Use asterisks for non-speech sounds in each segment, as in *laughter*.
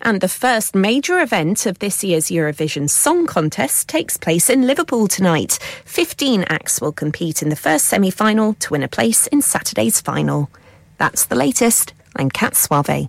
And the first major event of this year's Eurovision Song Contest takes place in Liverpool tonight. 15 acts will compete in the first semi final to win a place in Saturday's final. That's the latest. I'm Kat Suave.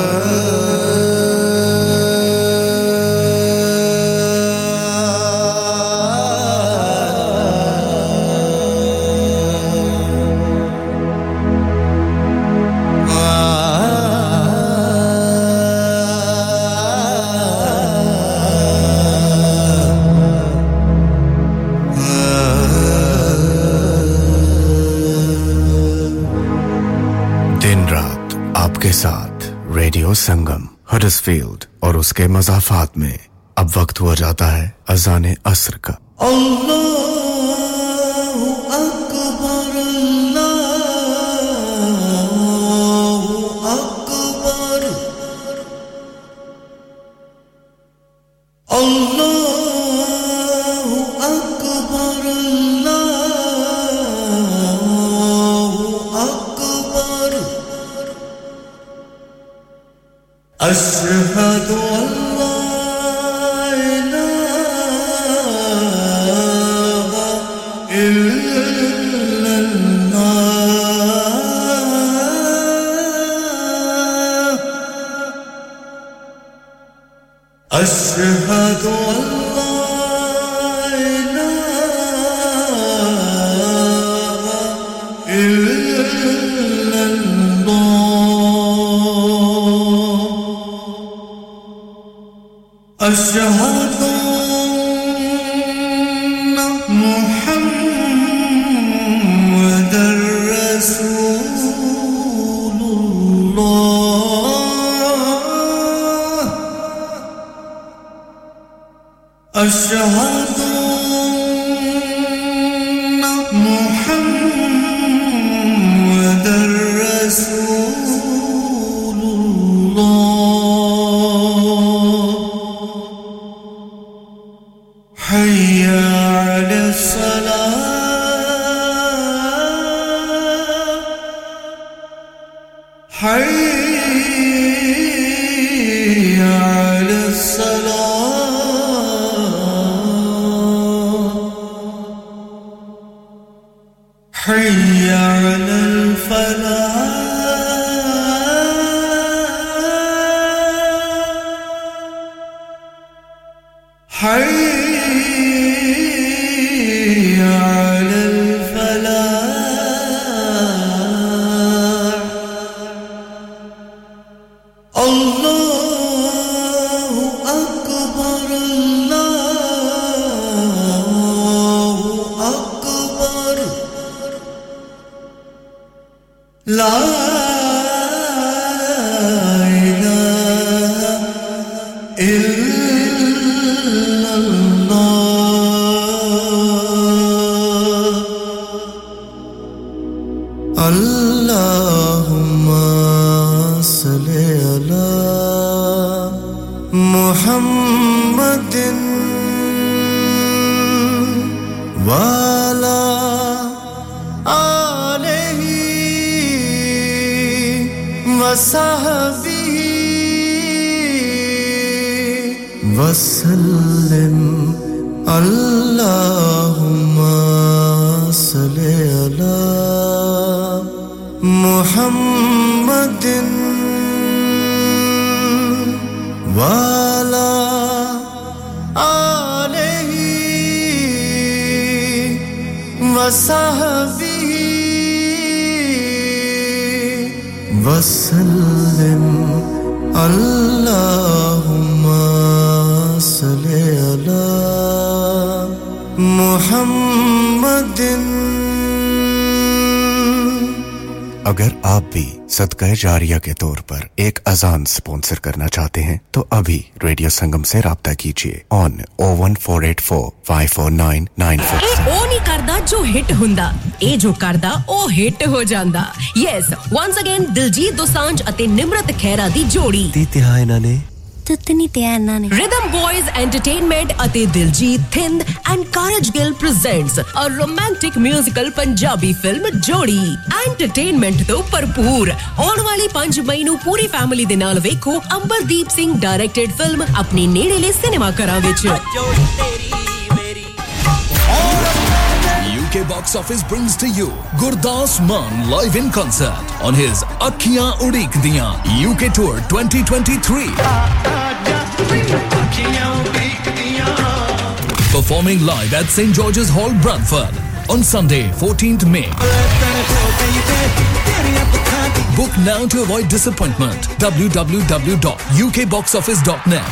سنگم ہرسفیلڈ اور اس کے مضافات میں اب وقت ہوا جاتا ہے اذان عصر کا۔ اللہ! صدقہ جاریہ کے طور پر ایک اذان سپونسر کرنا چاہتے ہیں تو ابھی ریڈیو سنگم سے رابطہ کیجیے۔ On O one four eight four five four nine nine four جو ہٹ ہوں اے جو کردا او ہٹ ہو جاندا۔ Yes once again Diljit Dosanjh اتے نمرت خیرا دی جوڑی۔ تی تہا انہاں نے تتنی تے انہاں نے ریدم بوائز انٹرٹینمنٹ اتے Diljit Thind and Karaj Gill presents a romantic musical Punjabi film Jodi entertainment تو بھرپور اون والی 5 مئی نو پوری فیملی دے نال ویکھو امبردیپ سنگھ ڈائریکٹڈ فلم اپنی نیڑے سینما گھراں وچ UK box office brings to you Gurdas Maan live in concert on his Akhiyan Udik Diyan UK tour 2023. Performing live at St. George's Hall, Bradford on Sunday, 14th May. Book now to avoid disappointment. www.ukboxoffice.net.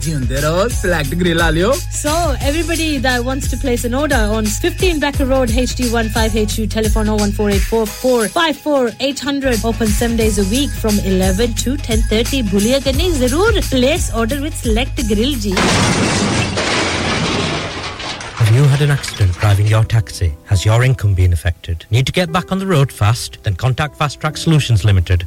select grillalio. So, everybody that wants to place an order on 15 Becker Road, HD15HU, telephone 01484454800, open 7 days a week from 11 to 10.30. Bhulia Gani, zarur place order with Select Grill Ji. Have you had an accident driving your taxi? Has your income been affected? Need to get back on the road fast? Then contact Fast Track Solutions Limited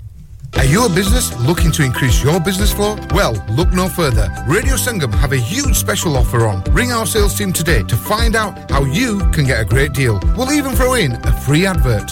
Are you a business looking to increase your business flow? Well, look no further. Radio Sangam have a huge special offer on. Ring our sales team today to find out how you can get a great deal. We'll even throw in a free advert.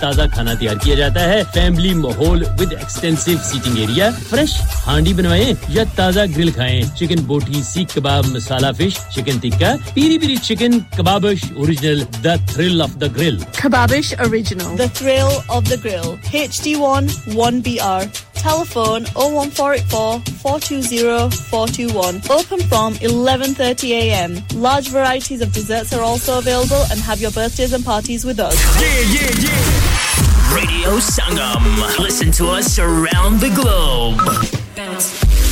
تازہ کھانا تیار کیا جاتا ہے۔ Family ماحول with extensive seating area fresh handi بنوائیں یا تازہ grill کھائیں۔ Chicken boti seekh kebab masala fish chicken tikka peri peri chicken Kababish original the thrill of the grill Kababish original the thrill of the grill H D one one B R Telephone 01484 420 421. Open from 11:30 a.m. Large varieties of desserts are also available and have your birthdays and parties with us. Yeah, yeah, yeah. Radio Sangam. Listen to us around the globe. Bounce.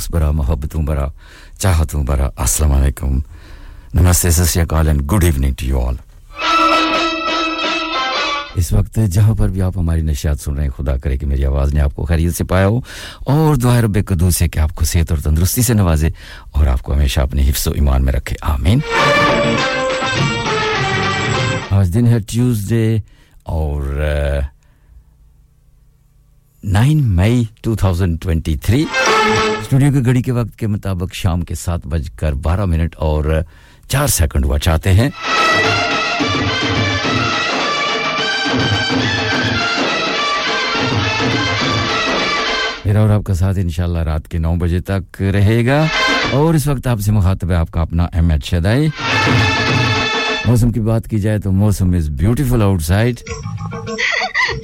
خلوص برا محبتوں برا چاہتوں برا السلام علیکم نمستے سسیا and good evening to you all اس وقت جہاں پر بھی آپ ہماری نشیات سن رہے ہیں، خدا کرے کہ میری آواز نے آپ کو خیریت سے پایا ہو۔ اور دعا رب قدوس ہے کہ آپ کو صحت اور تندرستی سے نوازے اور آپ کو ہمیشہ اپنے حفظ و ایمان میں رکھے۔ آمین۔ آج دن ہے ٹیوزڈے اور nine May two thousand twenty three studio کی گھڑی کے وقت کے مطابق شام کے سات بج کر بارہ منٹ اور چار سیکنڈ ہوا چاہتے ہیں۔ میرا اور آپ کا ساتھ انشاءاللہ رات کے نو بجے تک رہے گا اور اس وقت آپ سے مخاطب ہے آپ کا اپنا ایم ایچ شدائی۔ موسم کی بات کی جائے تو موسم is beautiful outside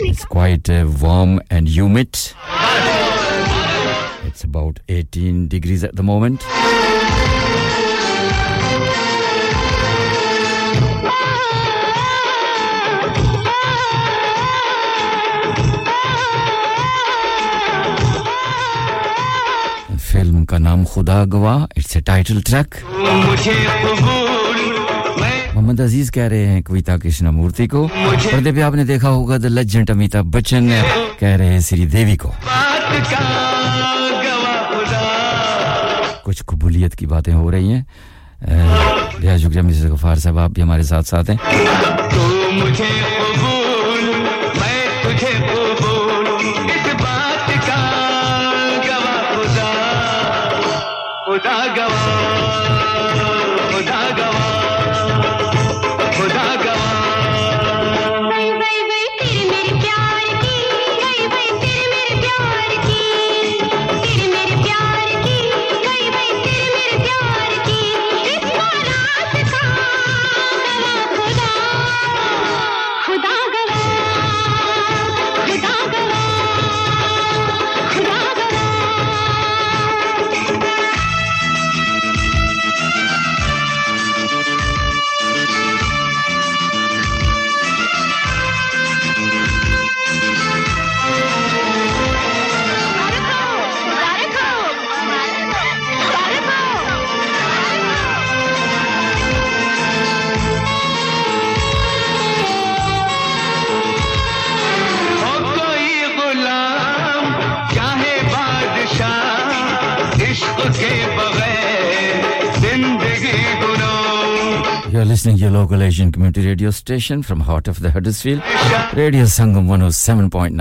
it's quite warm and humid It's about 18 degrees at the moment. Film کا نام Khuda Gawah it's a title track Mohammed Aziz کہہ رہے ہیں کویتا کرشنا مورتی کو پردے پہ آپ نے دیکھا ہوگا دا لجنٹ امیتابھ بچن کہہ رہے ہیں سری دیوی کو کچھ قبولیت کی باتیں ہو رہی ہیں۔ بہت شکریہ مسز غفار صاحب، آپ بھی ہمارے ساتھ ساتھ ہیں۔ Listening to your local Asian community radio station from heart of the Huddersfield, Radio Sangam 107.9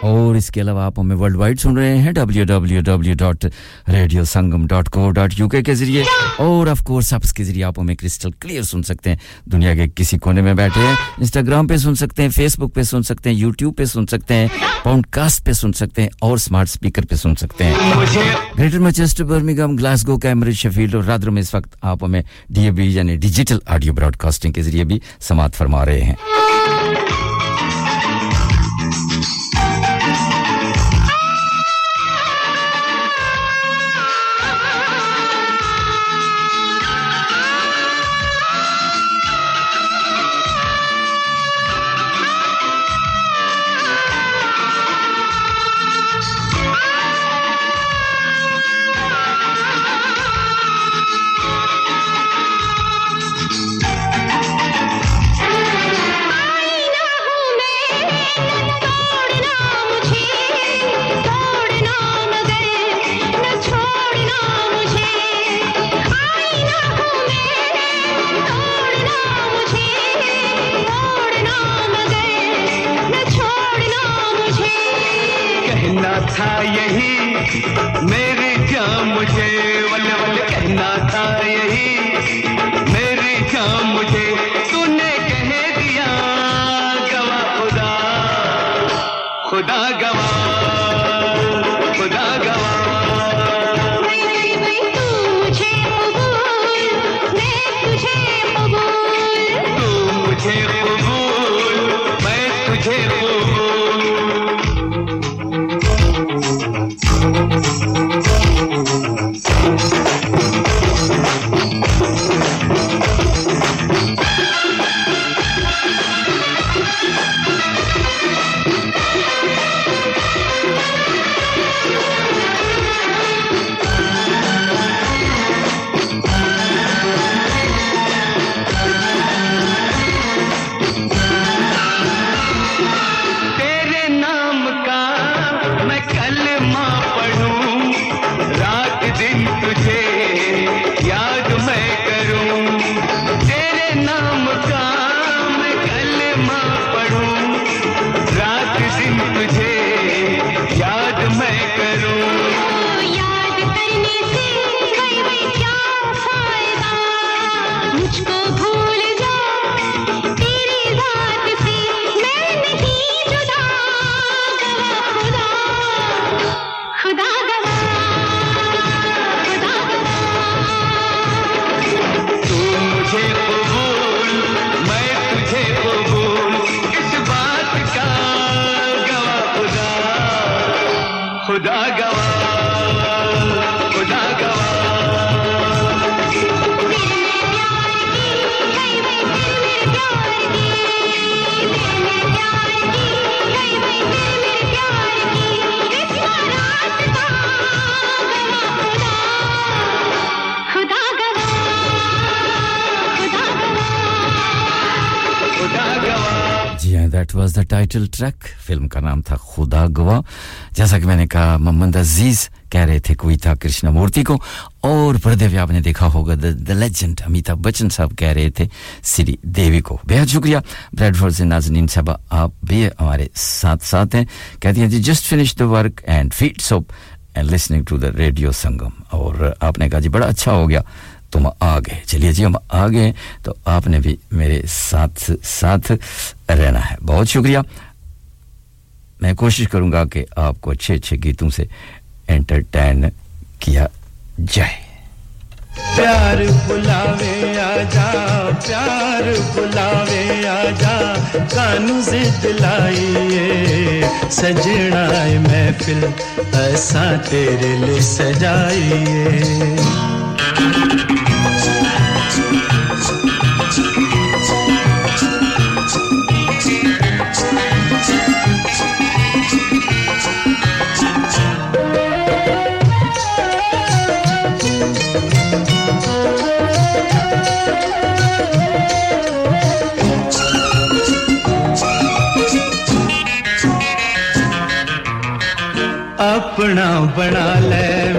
اور اس کے علاوہ آپ ہمیں ورلڈ وائڈ سن رہے ہیں ڈبلیو کے ذریعے اور آف کورس ایپس کے ذریعے آپ ہمیں کرسٹل کلیئر سن سکتے ہیں۔ دنیا کے کسی کونے میں بیٹھے ہیں انسٹاگرام پہ سن سکتے ہیں فیس بک پہ سن سکتے ہیں یوٹیوب پہ سن سکتے ہیں پوڈ کاسٹ پہ سن سکتے ہیں اور اسمارٹ اسپیکر پہ سن سکتے ہیں۔ Greater Manchester Birmingham Glasgow Cambridge Sheffield اور رادر میں اس وقت آپ ہمیں ڈی اے بی یعنی ڈیجیٹل آڈیو براڈ کاسٹنگ کے ذریعے بھی سماعت فرما رہے ہیں۔ فلم کا نام تھا خدا گواہ جیسا کہ میں نے کہا محمد عزیز کہہ رہے تھے کوئی تھا کرشنا مورتی کو اور پردے بھی آپ نے دیکھا ہوگا دا لیجنڈ امیتابھ بچن صاحب کہہ رہے تھے سری دیوی کو بہت شکریہ بریڈ فور سے نازنین صاحبہ آپ بھی ہمارے ساتھ ساتھ ہیں کہتی ہیں جی just finish the work and feet up and listening to the radio Sangam اور آپ نے کہا جی بڑا اچھا ہو گیا تم آ گئے چلیے جی ہم آ گئے تو آپ نے بھی میرے ساتھ ساتھ رہنا ہے بہت شکریہ میں کوشش کروں گا کہ آپ کو اچھے اچھے گیتوں سے انٹرٹین کیا جائے۔ پیار بلاوے آجا، پیار بلاوے آجا کانو سے دلائیے سجنا محفل، ایسا تیرے لیے سجائیے۔ اپنا بنا لے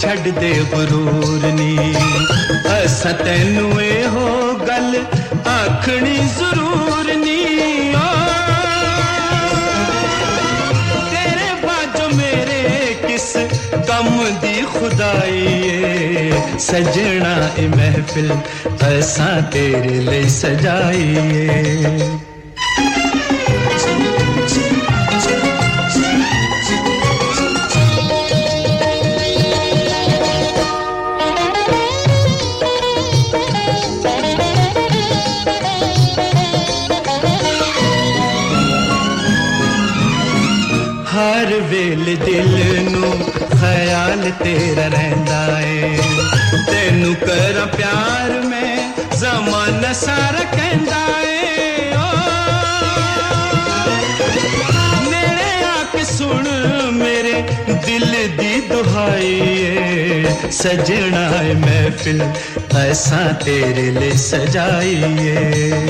چھڈ دے غرور نی اسا تینو اے ہو گل آکھنی ضرور نی میرے کس کم دی خدائی سجنا اے محفل اسا تیرے لئی سجائی ਦਿਲ ਨੂੰ ਖਿਆਲ ਤੇਰਾ ਰਹਿੰਦਾ ਏ ਤੈਨੂੰ ਕਰਾਂ ਪਿਆਰ ਮੈਂ ਜ਼ਮਾਨਾ ਸਾਰਾ ਕਹਿੰਦਾ ਏ ਓ ਨੇੜੇ ਆ ਕੇ ਸੁਣ ਮੇਰੇ ਦਿਲ ਦੀ ਦੁਹਾਈ ਏ ਸਜਣਾ ਏ ਮਹਿਫਿਲ ਐਸਾ ਤੇਰੇ ਲਈ ਸਜਾਈ ਏ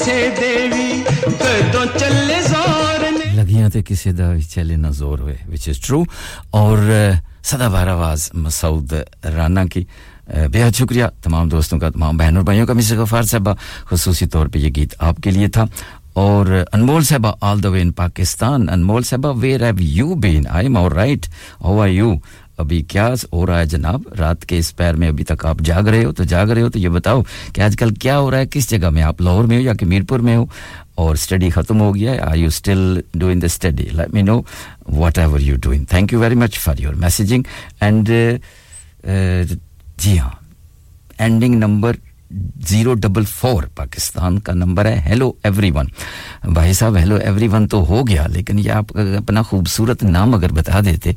کسے دیوی کدوں اور صدا بار آواز مسعود رانا کی بہت شکریہ تمام دوستوں کا تمام بہن اور بھائیوں کا مسز غفار صاحبہ خصوصی طور پہ یہ گیت آپ کے لیے تھا اور انمول صاحبہ آل دا وے ان پاکستان انمول صاحبہ where have you been I am all right how are you ابھی کیا ہو رہا ہے جناب؟ رات کے اس پیر میں ابھی تک آپ جاگ رہے ہو تو جاگ رہے ہو تو یہ بتاؤ کہ آج کل کیا ہو رہا ہے؟ کس جگہ میں آپ؟ لاہور میں ہو یا کہ میرپور میں ہو؟ اور اسٹڈی ختم ہو گیا ہے۔ I you still doing the study let me know whatever you doing thank you very much for your messaging and جی ہاں ending number zero double four Pakistan کا نمبر ہے۔ ہیلو ایوری ون بھائی صاحب hello every one تو ہو گیا، لیکن یہ آپ اپنا خوبصورت نام اگر بتا دیتے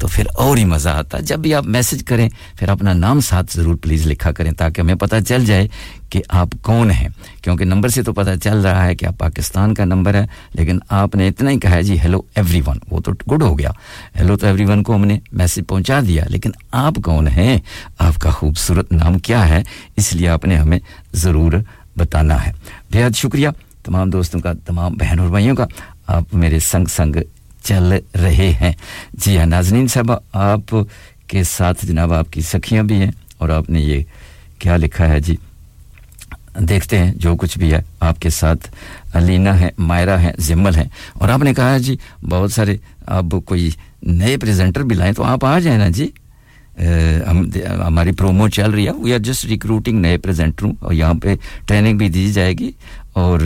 تو پھر اور ہی مزہ آتا۔ جب بھی آپ میسج کریں، پھر اپنا نام ساتھ ضرور پلیز لکھا کریں تاکہ ہمیں پتہ چل جائے کہ آپ کون ہیں؟ کیونکہ نمبر سے تو پتہ چل رہا ہے کہ آپ پاکستان کا نمبر ہے، لیکن آپ نے اتنا ہی کہا ہے جی ہیلو ایوری ون وہ تو گڈ ہو گیا۔ ہیلو تو ایوری ون کو ہم نے میسج پہنچا دیا، لیکن آپ کون ہیں؟ آپ کا خوبصورت نام کیا ہے؟ اس لیے آپ نے ہمیں ضرور بتانا ہے۔ بہت شکریہ تمام دوستوں کا، تمام بہن اور بھائیوں کا۔ آپ میرے سنگ سنگ چل رہے ہیں۔ جی ہاں ناظرین صاحب آپ کے ساتھ جناب آپ کی سکھیاں بھی ہیں اور آپ نے یہ کیا لکھا ہے؟ جی دیکھتے ہیں جو کچھ بھی ہے، آپ کے ساتھ لینا ہے، مائرہ ہے، زمل ہے۔ اور آپ نے کہا جی بہت سارے اب کوئی نئے پریزنٹر بھی لائیں تو آپ آ جائیں نا جی۔ ہماری پرومو چل رہی ہے۔ وی آر جسٹ ریکروٹنگ نئے پریزنٹروں اور یہاں پہ ٹریننگ بھی دی جائے گی۔ اور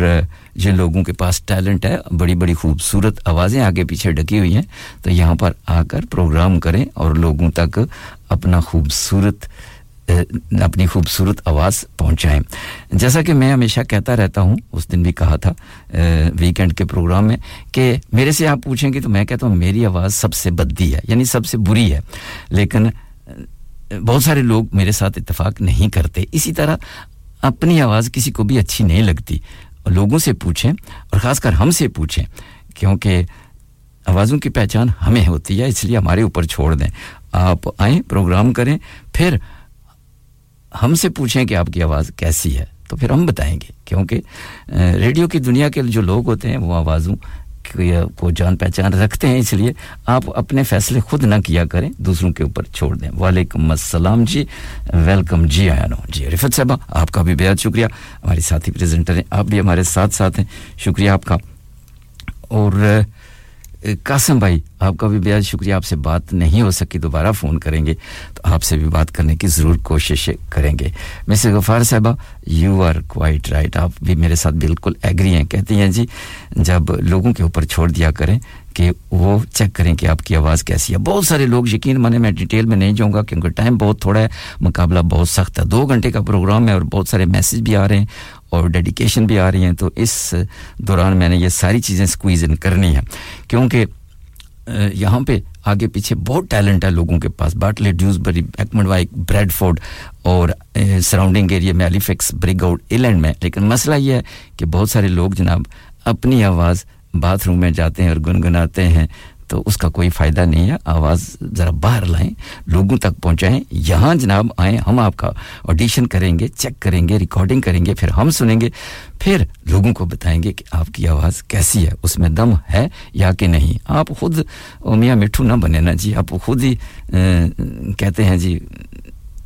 جن لوگوں کے پاس ٹیلنٹ ہے، بڑی بڑی خوبصورت آوازیں آگے پیچھے ڈکی ہوئی ہیں، تو یہاں پر آ کر پروگرام کریں اور لوگوں تک اپنا خوبصورت اپنی خوبصورت آواز پہنچائیں۔ جیسا کہ میں ہمیشہ کہتا رہتا ہوں، اس دن بھی کہا تھا ویکینڈ کے پروگرام میں، کہ میرے سے آپ پوچھیں گے تو میں کہتا ہوں، میری آواز سب سے بدی ہے یعنی سب سے بری ہے۔ لیکن بہت سارے لوگ میرے ساتھ اتفاق نہیں کرتے۔ اسی طرح اپنی آواز کسی کو بھی اچھی نہیں لگتی۔ لوگوں سے پوچھیں اور خاص کر ہم سے پوچھیں، کیونکہ آوازوں کی پہچان ہمیں ہوتی ہے، اس لیے ہمارے اوپر چھوڑ دیں۔ آپ آئیں پروگرام کریں، پھر ہم سے پوچھیں کہ آپ کی آواز کیسی ہے، تو پھر ہم بتائیں گے۔ کیونکہ ریڈیو کی دنیا کے جو لوگ ہوتے ہیں، وہ آوازوں کو جان پہچان رکھتے ہیں، اس لیے آپ اپنے فیصلے خود نہ کیا کریں، دوسروں کے اوپر چھوڑ دیں۔ وعلیکم السلام جی ویلکم جی آیانو جی رفت صاحبہ، آپ کا بھی بہت شکریہ۔ ہمارے ساتھی پریزنٹر ہیں، آپ بھی ہمارے ساتھ ساتھ ہیں۔ شکریہ آپ کا۔ اور قاسم بھائی، آپ کا بھی بہت شکریہ، آپ سے بات نہیں ہو سکی، دوبارہ فون کریں گے، تو آپ سے بھی بات کرنے کی ضرور کوشش کریں گے۔ مسز غفار صاحبہ یو آر کوائٹ رائٹ آپ بھی میرے ساتھ بالکل ایگری ہیں۔ کہتی ہیں جی جب لوگوں کے اوپر چھوڑ دیا کریں کہ وہ چیک کریں کہ آپ کی آواز کیسی ہے۔ بہت سارے لوگ یقین مانے، میں ڈیٹیل میں نہیں جاؤں گا کیونکہ ٹائم بہت تھوڑا ہے، مقابلہ بہت سخت ہے۔ دو گھنٹے کا پروگرام ہے اور بہت سارے میسج بھی آ رہے ہیں۔ اور ڈیڈیکیشن بھی آ رہی ہیں، تو اس دوران میں نے یہ ساری چیزیں سکویز ان کرنی ہیں۔ کیونکہ یہاں پہ آگے پیچھے بہت ٹیلنٹ ہے لوگوں کے پاس۔ Batley Dewsbury Heckmondwike Bradford اور سراؤنڈنگ ایریا میں ایلیفیکس بریگ آؤٹ ایلینڈ میں۔ لیکن مسئلہ یہ ہے کہ بہت سارے لوگ جناب اپنی آواز باتھ روم میں جاتے ہیں اور گنگناتے ہیں۔ تو اس کا کوئی فائدہ نہیں ہے۔ آواز ذرا باہر لائیں، لوگوں تک پہنچائیں۔ یہاں جناب آئیں، ہم آپ کا آڈیشن کریں گے چیک کریں گے ریکارڈنگ کریں گے، پھر ہم سنیں گے، پھر لوگوں کو بتائیں گے کہ آپ کی آواز کیسی ہے، اس میں دم ہے یا کہ نہیں۔ آپ خود میاں مٹھو نہ بنے نا جی آپ خود ہی کہتے ہیں جی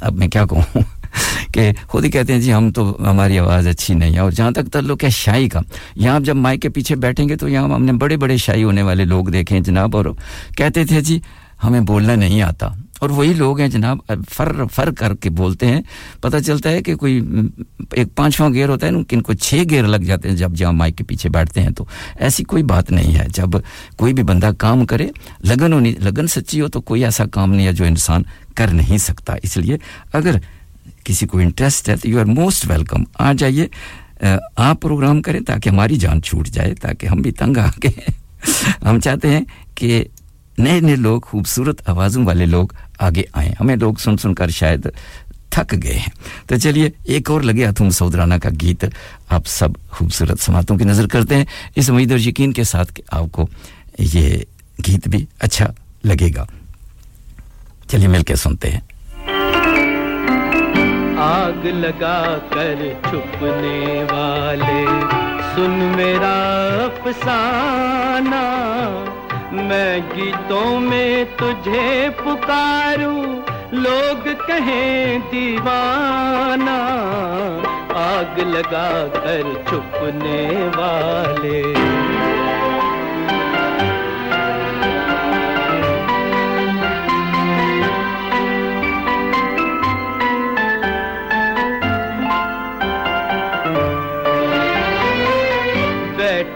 اب میں کیا کہوں؟ *laughs* کہ خود ہی کہتے ہیں جی ہم تو ہماری آواز اچھی نہیں ہے اور جہاں تک تعلق ہے شاہی کا۔ یہاں آپ جب مائک کے پیچھے بیٹھیں گے تو یہاں ہم نے بڑے بڑے شاہی ہونے والے لوگ دیکھے ہیں جناب اور کہتے تھے جی ہمیں بولنا نہیں آتا۔ اور وہی لوگ ہیں جناب، فر فر کر کے بولتے ہیں۔ پتہ چلتا ہے کہ کوئی ایک پانچواں گیئر ہوتا ہے، ان کو چھ گیئر لگ جاتے ہیں جب جی جہاں مائک کے پیچھے بیٹھتے ہیں۔ تو ایسی کوئی بات نہیں ہے۔ جب کوئی بھی بندہ کام کرے، لگن ہونی لگن سچی ہو تو کوئی ایسا کام نہیں ہے جو انسان کر نہیں سکتا۔ اس لیے اگر کسی کو انٹرسٹ ہے تو یو آر موسٹ ویلکم آ جائیے آپ پروگرام کریں تاکہ ہماری جان چھوٹ جائے، تاکہ ہم بھی تنگ آ گئے۔ ہم چاہتے ہیں کہ نئے نئے لوگ، خوبصورت آوازوں والے لوگ آگے آئیں۔ ہمیں لوگ سن سن کر شاید تھک گئے ہیں۔ تو چلیے، ایک اور لگے ہاتھوں سعودرانہ کا گیت آپ سب خوبصورت سماعتوں کی نظر کرتے ہیں۔ اس امید اور یقین کے ساتھ کہ آپ کو یہ گیت بھی اچھا لگے گا۔ چلیے، مل کے سنتے ہیں۔ آگ لگا کر چھپنے والے۔ سن میرا افسانہ، میں گیتوں میں تجھے پکاروں۔ لوگ کہیں دیوانہ، آگ لگا کر چھپنے والے۔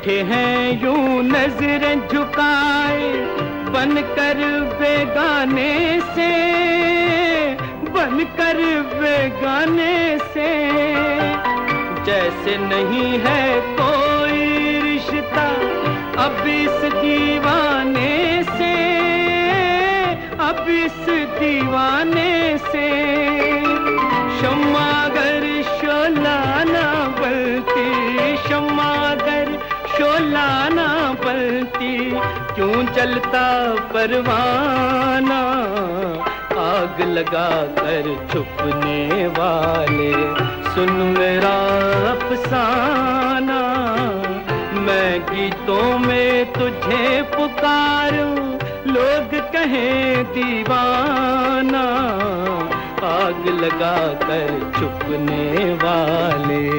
بیٹھے ہیں یوں نظر جھکائے، بن کر بیگانے سے، بن کر بیگانے سے۔ جیسے نہیں ہے کوئی رشتہ اب اس دیوانے سے، اب اس دیوانے سے۔ چلتا پروانہ آگ لگا کر چھپنے والے۔ سن میرا افسانہ، میں گیتوں میں تجھے پکاروں۔ لوگ کہیں دیوانہ، آگ لگا کر چھپنے والے۔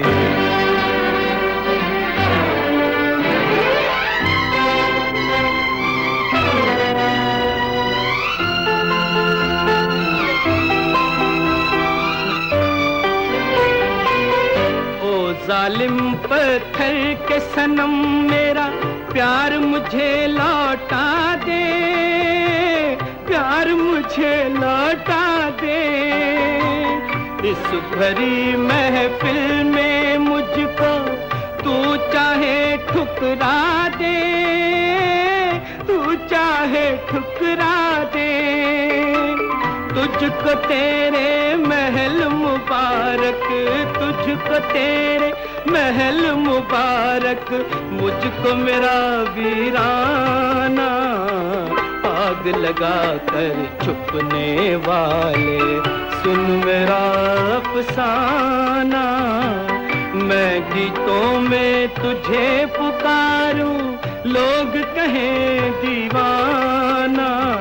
پتھر کے سنم میرا، پیار مجھے لوٹا دے۔ پیار مجھے لوٹا دے۔ اس بھری محفل میں مجھ کو تو چاہے ٹھکرا دے۔ تو چاہے ٹھکرا دے۔ تجھ کو تیرے محل مبارک، تجھ کو تیرے محل مبارک مجھ کو میرا ویرانہ۔ آگ لگا کر چھپنے والے، سن میرا افسانہ۔ میں گیتوں میں تجھے پکاروں، لوگ کہیں دیوانہ۔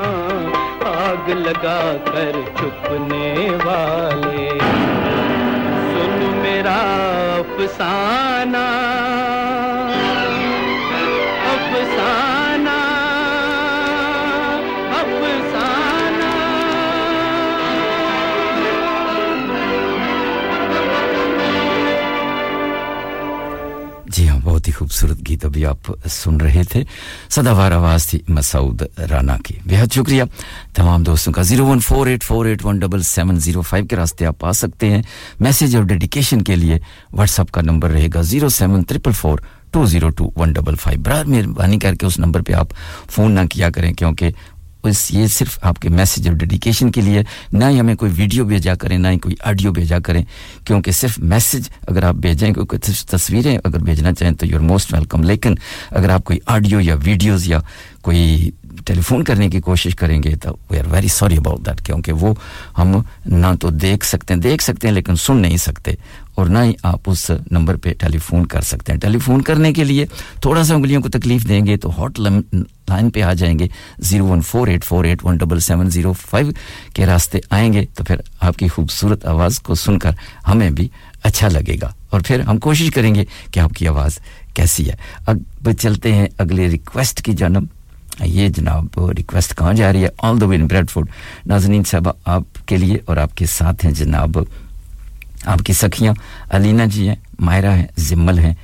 آگ لگا کر چھپنے والے، سن میرا افسانہ گیت ابھی آپ سن رہے تھے۔ سداوار آواز تھی مسعود رانا کی۔ بہت شکریہ۔ تمام دوستوں کا zero one four eight four eight one double seven zero five کے راستے آپ آ سکتے ہیں۔ میسج اور ڈیڈیکیشن کے لیے واٹس اپ کا نمبر رہے گا zero seven triple four two zero two one double five. Brar مہربانی کر کے اس نمبر پہ آپ فون نہ کیا کریں کیونکہ اس یہ صرف آپ کے میسج اور ڈیڈیکیشن کے لیے، نہ ہی ہمیں کوئی ویڈیو بھیجا کریں، نہ ہی کوئی آڈیو بھیجا کریں، کیونکہ صرف میسج اگر آپ بھیجیں، کوئی تصویریں اگر بھیجنا چاہیں تو یو آر موسٹ ویلکم لیکن اگر آپ کوئی آڈیو یا ویڈیوز یا کوئی ٹیلی فون کرنے کی کوشش کریں گے تو we are very sorry about that کیونکہ وہ ہم نہ تو دیکھ سکتے ہیں، دیکھ سکتے ہیں لیکن سن نہیں سکتے۔ اور نہ ہی آپ اس نمبر پہ ٹیلی فون کر سکتے ہیں۔ ٹیلی فون کرنے کے لیے تھوڑا سا انگلیوں کو تکلیف دیں گے تو ہاٹ لائن پہ آ جائیں گے۔ Zero one four eight four eight one double seven zero five کے راستے آئیں گے تو پھر آپ کی خوبصورت آواز کو سن کر ہمیں بھی اچھا لگے گا۔ اور پھر ہم کوشش کریں گے کہ آپ کی آواز کیسی ہے۔ اب چلتے ہیں اگلے ریکویسٹ کی جانب۔ یہ جناب ریکویسٹ کہاں جا رہی ہے؟ آل دا وے ان بریڈ فوڈ ناظرین صاحب آپ کے لیے اور آپ کے ساتھ ہیں جناب آپ کی سکھیاں علینا جی ہیں مائرہ ہیں، زمل ہیں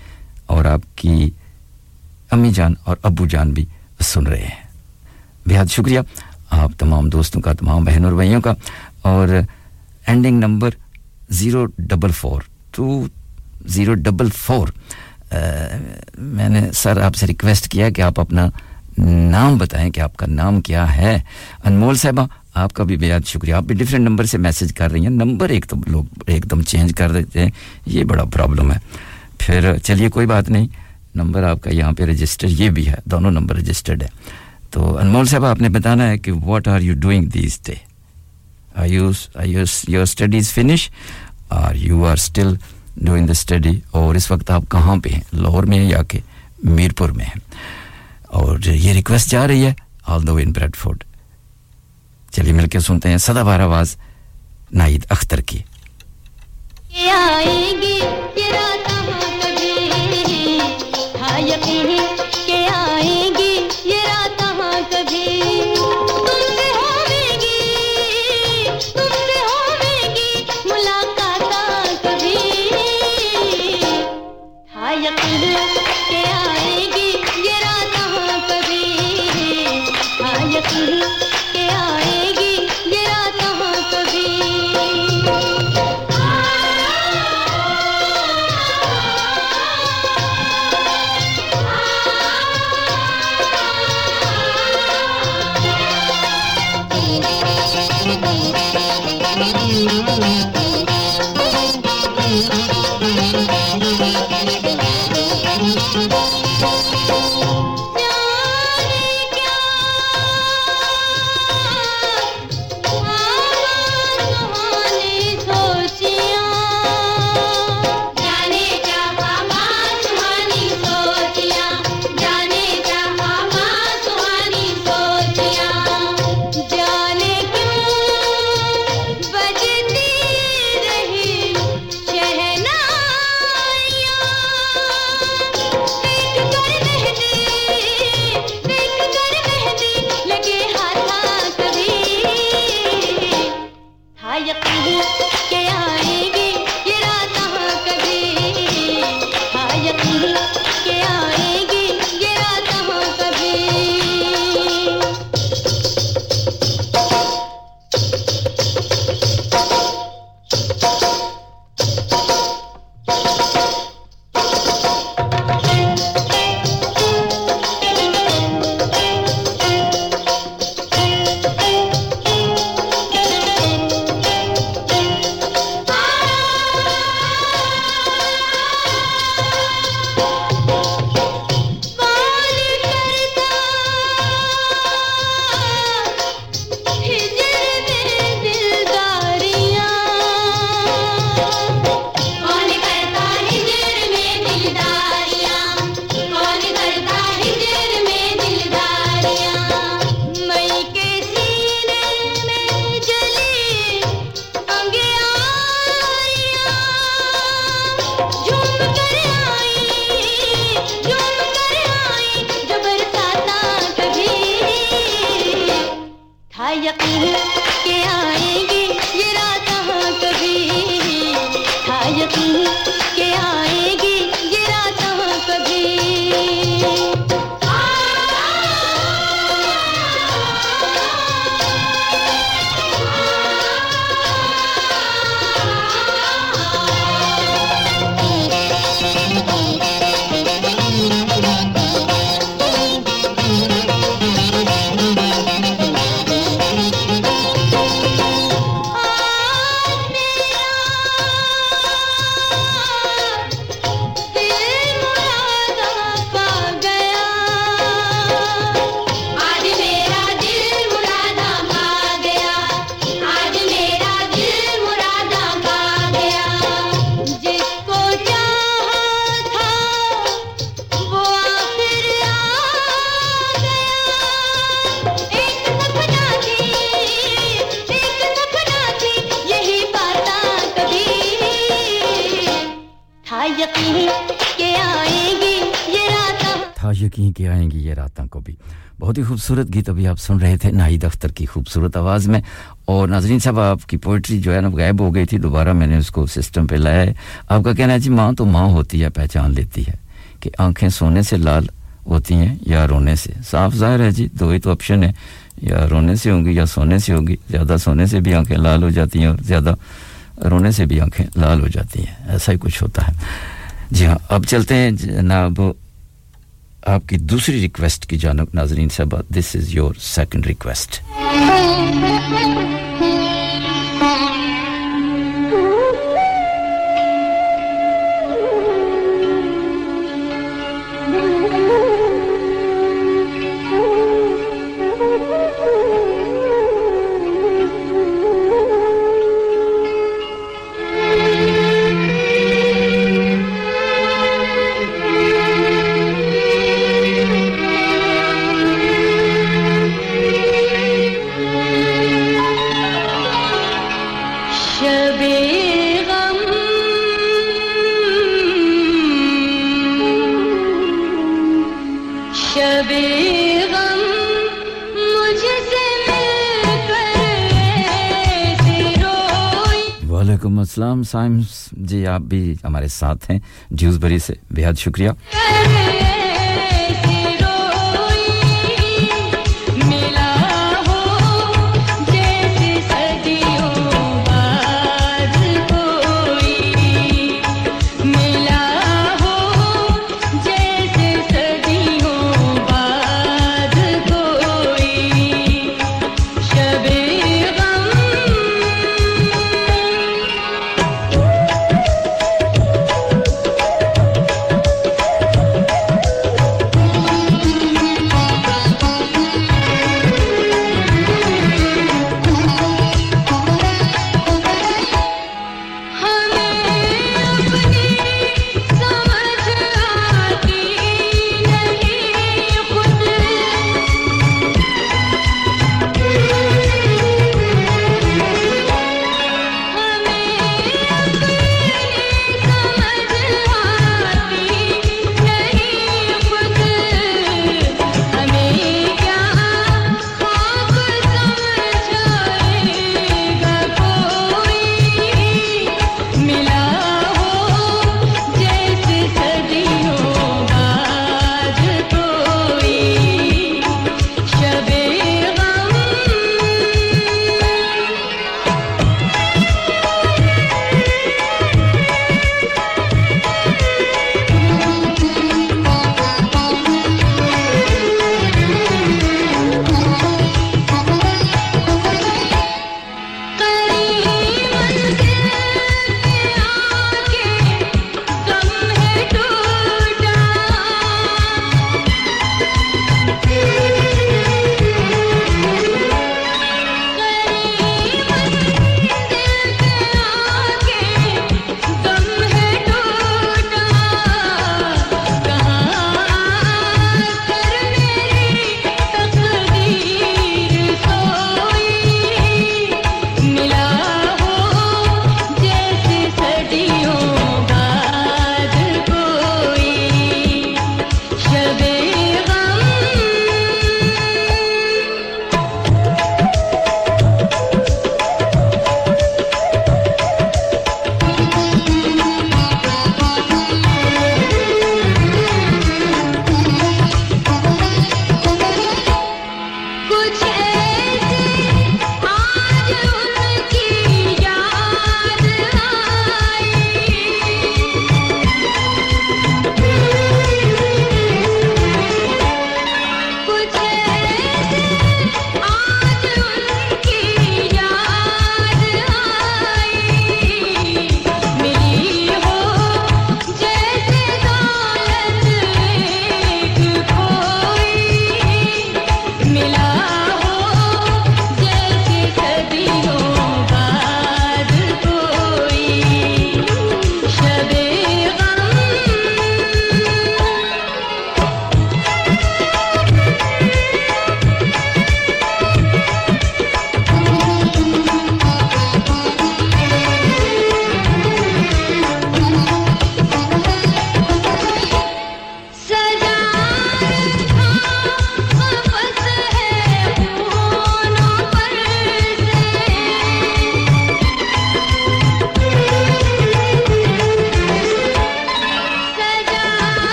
اور آپ کی امی جان اور ابو جان بھی سن رہے ہیں۔ بہت شکریہ۔ آپ تمام دوستوں کا، تمام بہن اور بھائیوں کا۔ اور ending number zero double four two zero double four میں نے سر آپ سے ریکویسٹ کیا کہ آپ اپنا نام بتائیں کہ آپ کا نام کیا ہے۔ انمول صاحبہ آپ کا بھی بے شکریہ۔ آپ بھی ڈیفرنٹ نمبر سے میسج کر رہی ہیں۔ نمبر ایک تو لوگ ایک دم چینج کر دیتے ہیں۔ یہ بڑا پرابلم ہے۔ پھر چلیے، کوئی بات نہیں۔ نمبر آپ کا یہاں پہ رجسٹر یہ بھی ہے۔ دونوں نمبر رجسٹرڈ ہے تو انمول صاحب، آپ نے بتانا ہے کہ what are you doing these day I your studies finish اور you are still doing the study اور اس وقت آپ کہاں پہ ہیں؟ لاہور میں ہیں یا کہ میرپور میں ہیں؟ اور یہ ریکویسٹ جا رہی ہے۔ آل دا وے ان بریڈ فورڈ چلیے مل کے سنتے ہیں۔ سدا بار آواز نائید اختر کی۔ آئے گی تھا یقین کہ آئیں گی یہ راتاں کو بھی بہت ہی خوبصورت گیت ابھی آپ سن رہے تھے ناہید اختر کی خوبصورت آواز میں۔ اور ناظرین صاحب، آپ کی پوئٹری جو ہے نا غائب ہو گئی تھی۔ دوبارہ میں نے اس کو سسٹم پہ لایا ہے۔ آپ کا کہنا ہے جی ماں تو ماں ہوتی ہے، پہچان لیتی ہے کہ آنکھیں سونے سے لال ہوتی ہیں یا رونے سے۔ صاف ظاہر ہے جی دو ہی تو آپشن ہے یا رونے سے ہوں گی یا سونے سے ہوگی۔ زیادہ سونے سے بھی آنکھیں لال ہو جاتی ہیں اور زیادہ رونے سے بھی آنکھیں لال ہو جاتی ہیں، ایسا ہی کچھ ہوتا ہے۔ جی ہاں اب چلتے ہیں جناب آپ کی دوسری ریکویسٹ کی جانب، ناظرین صاحب this is your second request Islam سائمس جی آپ بھی ہمارے ساتھ ہیں۔ ڈیوز بری سے۔ بہت شکریہ۔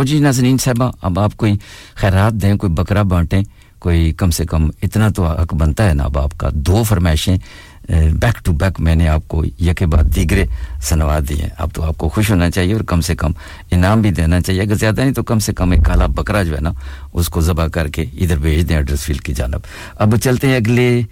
لو جی ناظرین صاحبہ، اب آپ کوئی خیرات دیں، کوئی بکرا بانٹیں، کوئی کم سے کم اتنا تو حق بنتا ہے نا۔ اب آپ کا دو فرمائشیں بیک ٹو بیک میں نے آپ کو یکے بعد دیگرے سنوا دیے اب تو آپ کو خوش ہونا چاہیے اور کم سے کم انعام بھی دینا چاہیے۔ اگر زیادہ نہیں تو کم سے کم ایک کالا بکرا جو ہے نا، اس کو ذبح کر کے ادھر بھیج دیں ایڈریس فیل کی جانب۔ اب چلتے ہیں اگلے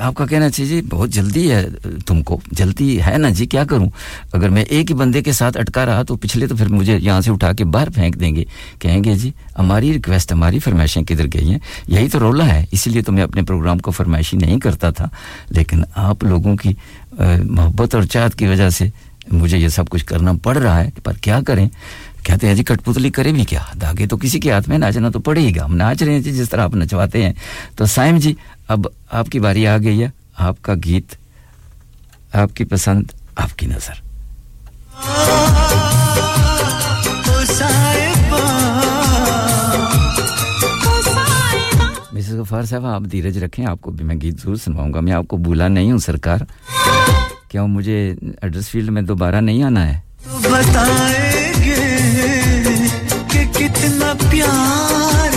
آپ کا کہنا چاہیے جی بہت جلدی ہے تم کو۔ جلدی ہے نا جی کیا کروں؟ اگر میں ایک ہی بندے کے ساتھ اٹکا رہا تو پچھلے تو پھر مجھے یہاں سے اٹھا کے باہر پھینک دیں گے۔ کہیں گے جی ہماری ریکویسٹ ہماری فرمائشیں کدھر گئی ہیں؟ یہی تو رولا ہے۔ اسی لیے تو میں اپنے پروگرام کو فرمائشی نہیں کرتا تھا۔ لیکن آپ لوگوں کی محبت اور چاہت کی وجہ سے مجھے یہ سب کچھ کرنا پڑ رہا ہے۔ پر کیا کریں؟ کہتے ہیں جی کٹ پتلی کرے بھی کیا؟ دھاگے تو کسی کے ہاتھ میں ناچنا تو پڑے ہی گا۔ ہم ناچ رہے ہیں جی جس طرح آپ نچواتے ہیں۔ تو سائم جی اب آپ کی باری آ گئی ہے۔ آپ کا گیت، آپ کی پسند، آپ کی نظر۔ مسز غفار صاحب، آپ دھیرج رکھیں، آپ کو بھی میں گیت ضرور سنواؤں گا۔ میں آپ کو بھولا نہیں ہوں، سرکار۔ کیا مجھے ایڈریس فیلڈ میں دوبارہ نہیں آنا ہے؟ بتائیں گے کہ کتنا پیار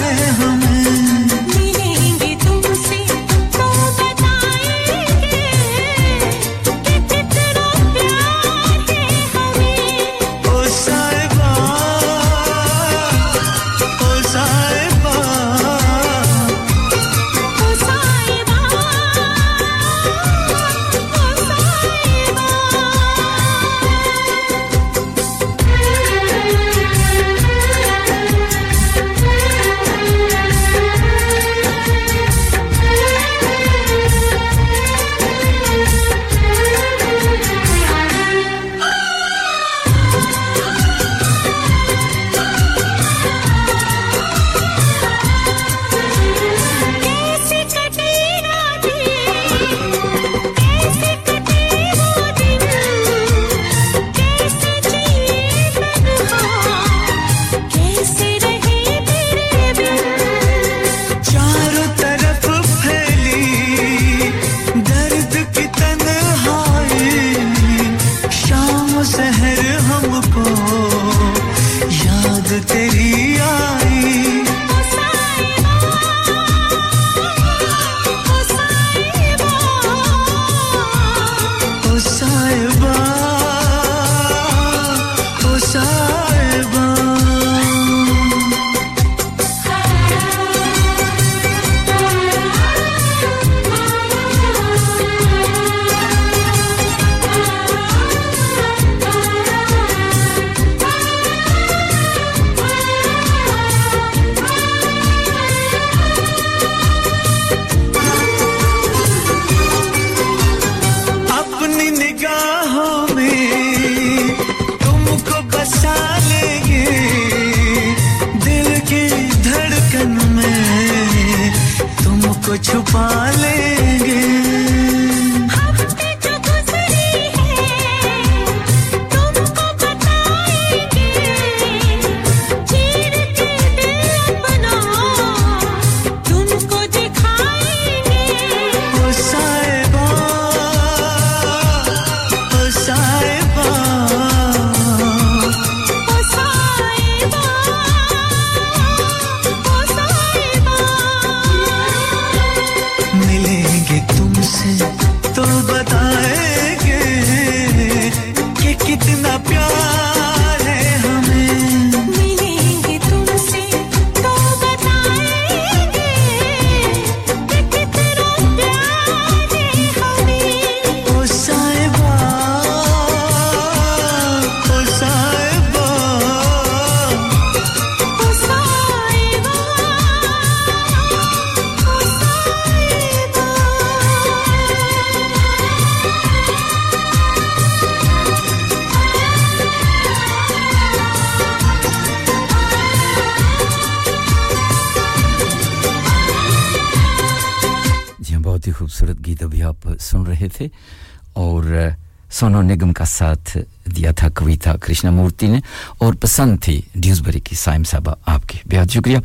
پسند تھی۔ ڈیوز بری کی سائم صاحبہ آپ کی۔ بہت شکریہ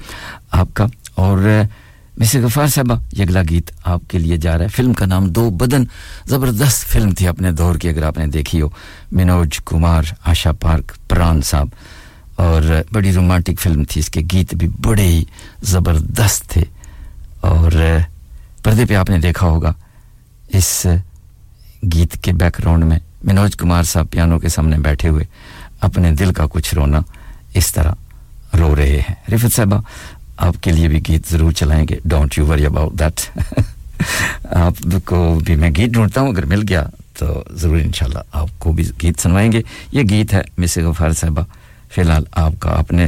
آپ کا۔ اور مسز غفار صاحبہ، یہ اگلا گیت آپ کے لیے جا رہا ہے۔ فلم کا نام دو بدن۔ زبردست فلم تھی اپنے دور کی، اگر آپ نے دیکھی ہو۔ منوج کمار، آشا پارک، پران صاحب۔ اور بڑی رومانٹک فلم تھی۔ اس کے گیت بھی بڑے ہی زبردست تھے۔ اور پردے پہ آپ نے دیکھا ہوگا اس گیت کے بیک گراؤنڈ میں۔ منوج کمار صاحب پیانو کے سامنے بیٹھے ہوئے۔ اپنے دل کا کچھ رونا اس طرح رو رہے ہیں۔ رفت صاحبہ، آپ کے لیے بھی گیت ضرور چلائیں گے۔ Don't you worry about that آپ کو بھی میں گیت ڈھونڈتا ہوں، اگر مل گیا تو ضرور انشاءاللہ آپ کو بھی گیت سنوائیں گے۔ یہ گیت ہے مس غفار صاحبہ۔ فی الحال آپ کا آپ نے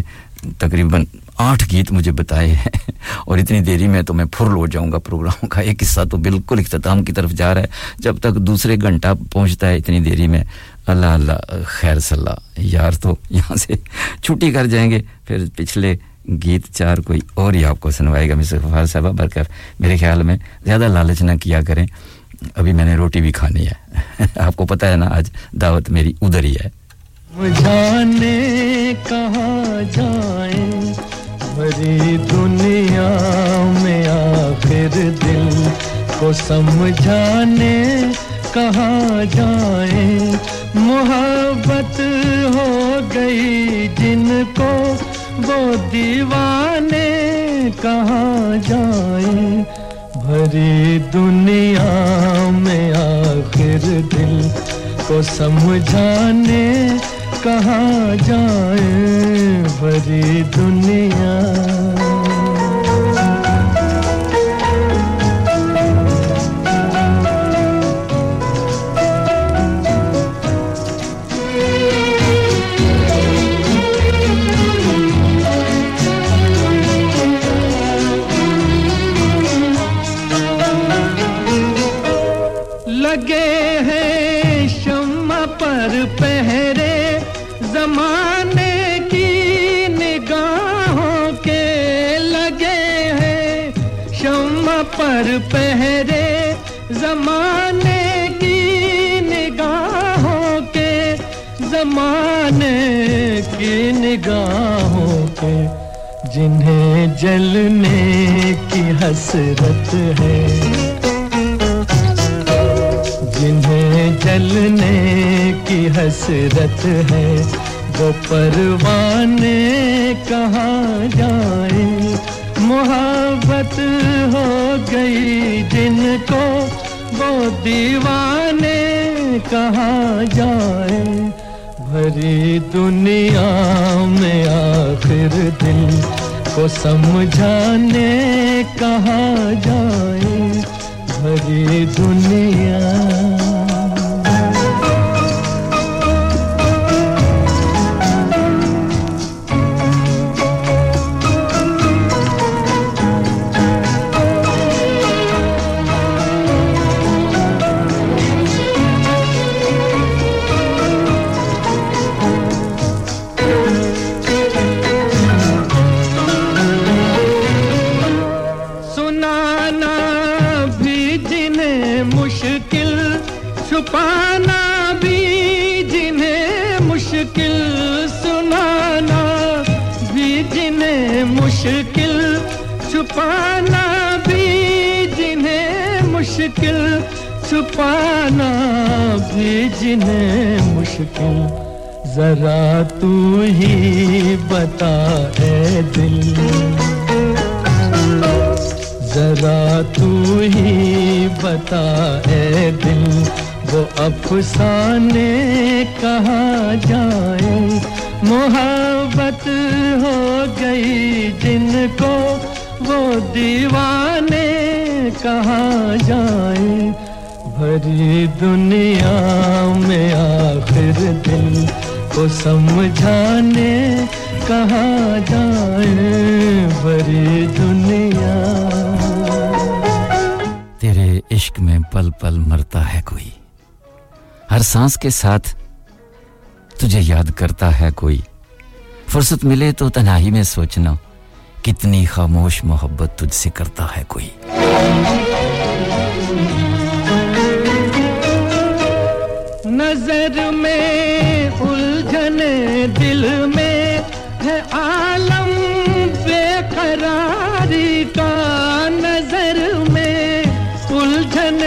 تقریباً آٹھ گیت مجھے بتائے ہیں۔ اور اتنی دیری میں تو میں پھر لو جاؤں گا پروگرام کا۔ ایک حصہ تو بالکل اختتام کی طرف جا رہا ہے۔ جب تک دوسرے گھنٹہ پہنچتا ہے، اتنی دیری میں اللہ اللہ، خیر صلاح، یار تو یہاں سے چھٹی کر جائیں گے۔ پھر پچھلے گیت چار کوئی اور ہی آپ کو سنوائے گا مصر غفار صاحبہ برکر میرے خیال میں زیادہ لالچ نہ کیا کریں۔ ابھی میں نے روٹی بھی کھانی ہے۔ *laughs* آپ کو پتہ ہے نا، آج دعوت میری ادھر ہی ہے۔ جانے کہاں جائیں؟ بری دنیا میں آخر دل کو سمجھانے کہاں جائیں؟ محبت ہو گئی جن کو وہ دیوانے کہاں جائیں؟ بھری دنیا میں آخر دل کو سمجھانے کہاں جائیں؟ بھری دنیا زمانے کی نگاہوں پہ، جنہیں جلنے کی حسرت ہے۔ جنہیں جلنے کی حسرت ہے۔ وہ پروانے کہاں جائیں؟ محبت ہو گئی جن کو، وہ دیوانے کہاں جائیں؟ بھری دنیا میں آخر دل کو سمجھانے کہاں جائے بھری دنیا چھپانا بھیجنے مشکل، ذرا تو ہی بتا اے دل۔ ذرا تو ہی بتا اے دل۔ وہ افسانے کہاں جائے محبت ہو گئی جن کو، وہ دیوانے کہاں جائیں؟ ساری دنیا میں آخر دن کو سمجھانے کہاں جائیں بری دنیا؟ تیرے عشق میں پل پل مرتا ہے کوئی، ہر سانس کے ساتھ تجھے یاد کرتا ہے کوئی۔ فرصت ملے تو تنہائی میں سوچنا، کتنی خاموش محبت تجھ سے کرتا ہے کوئی۔ نظر میں، الجھن دل میں ہے عالم بے قراری کا نظر میں۔ الجھن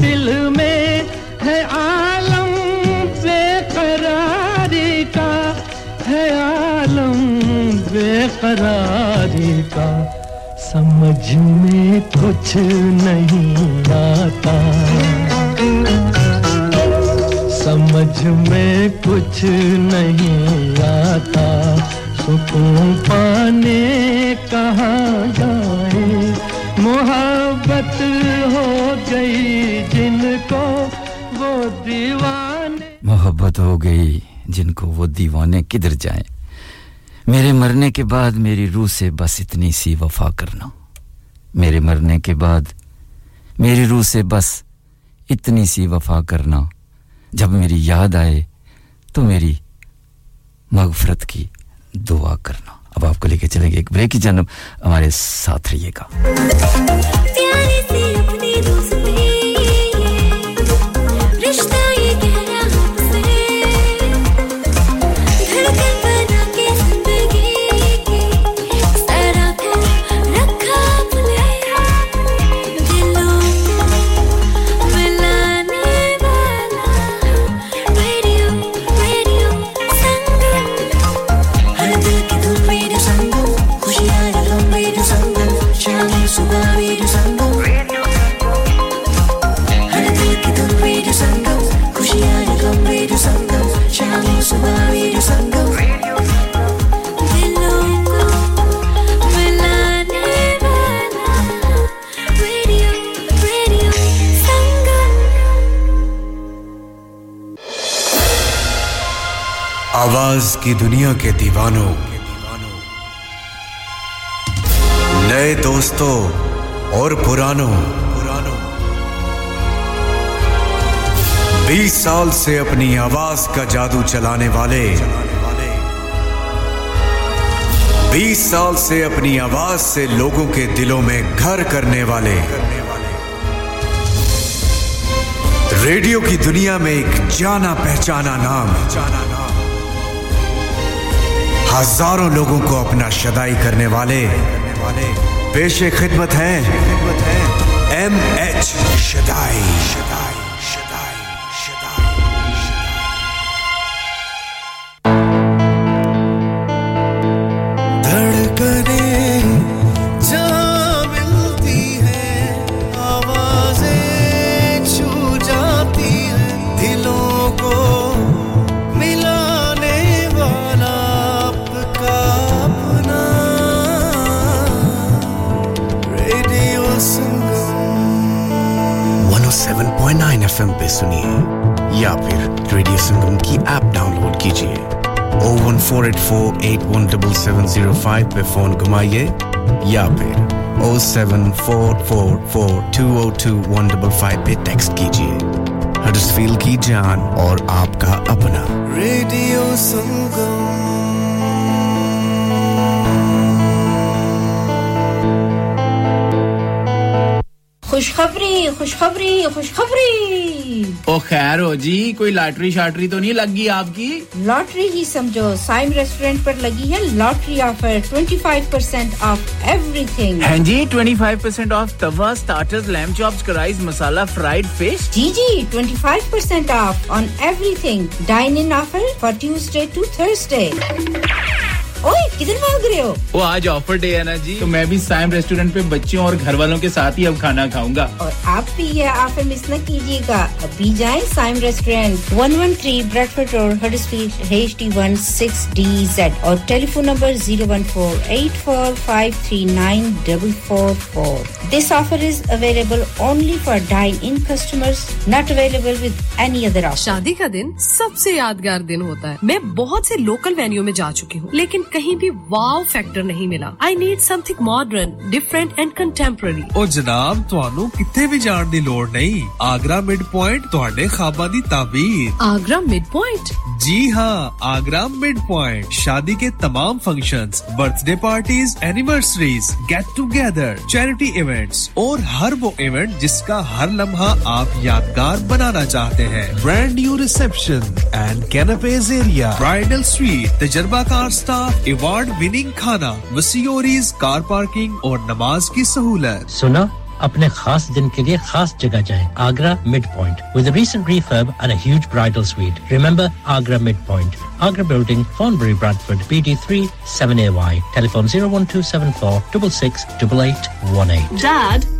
دل میں ہے عالم بے قراری کا، ہے عالم بے قراری کا۔ سمجھ میں کچھ نہیں آتا۔ مجھ میں کچھ نہیں آتا۔ سکون پانے کہاں جائے؟ محبت ہو گئی جن کو وہ دیوانے۔ محبت ہو گئی جن کو وہ دیوانے کدھر جائیں؟ میرے مرنے کے بعد میری روح سے بس اتنی سی وفا کرنا۔ میرے مرنے کے بعد میری روح سے بس اتنی سی وفا کرنا۔ جب میری یاد آئے تو میری مغفرت کی دعا کرنا۔ اب آپ کو لے کے چلیں گے ایک بریک کی جانب، ہمارے ساتھ رہیے گا۔ آواز کی دنیا کے دیوانوں۔ نئے دوستوں اور پرانوں۔ بیس سال سے اپنی آواز کا جادو چلانے والے۔ بیس سال سے اپنی آواز سے لوگوں کے دلوں میں گھر کرنے والے۔ ریڈیو کی دنیا میں ایک جانا پہچانا نام۔ ہزاروں لوگوں کو اپنا شدائی کرنے والے پیش خدمت ہیں۔ M H شدائی۔ Four eight four eight one double seven zero five پہ فون گھمائیے یا پھر O seven four four four two O two one double five پہ ٹیکسٹ کیجیے۔ ہر فیل کی جان اور آپ کا اپنا۔ ریڈیو سنگم خوشخبری خوشخبری خوشخبری۔ او خیر ہو جی کوئی لاٹری شاٹری تو نہیں لگ گئی آپ کی؟ لاٹری ہی سمجھو سائم ریسٹورینٹ پر لگی ہے lottery offer twenty five percent off everything ہاں جی twenty five percent off tawa starter lamb chop cries masala fried fish جی جی twenty five percent off on everything dine in offer for Tuesday to Thursday کدھر بھاگ رہے ہو؟ وہ آج offer day ہے نا جی۔ تو میں بھی سائم ریسٹورینٹ پہ بچوں اور گھر والوں کے ساتھ ہی اب کھانا کھاؤں گا۔ اور آپ بھی یہ آفر مس نہ کیجیے گا۔ ابھی جائیں Saim restaurant one one three Bradford road Huddersfield H D one six D Z اور telephone number zero one four eight four five three nine double four four this offer is available only for dine in customer not available with any other شادی کا دن سب سے یادگار دن ہوتا ہے۔ میں بہت سے لوکل وینیو میں جا چکی ہوں لیکن کہیں بھی کوئی واو فیکٹر نہیں ملا I need something modern different and contemporary اور جناب تھانو کتھے بھی جان دی لوڑ نہیں آگرہ مڈ پوائنٹ تواڈے خواباں دی تعبیر آگرہ مڈ پوائنٹ جی ہاں آگرہ مڈ پوائنٹ شادی کے تمام functions birthday parties anniversaries get together charity events اور ہر وہ ایونٹ جس کا ہر لمحہ آپ یادگار بنانا چاہتے ہیں brand new reception and canapes area bridal suite تجربہ کار سٹاف ایوارڈ ایوارڈ وننگ کھانا وسیوریز کار پارکنگ اور نماز کی سہولت سنا اپنے خاص دن کے لیے خاص جگہ جائیں Agra mid point with recent refurb and huge bridal suite remember Agra mid point Agra building Thornbury Bradford B D three seven A Y telephone zero one two seven four double six double eight one eight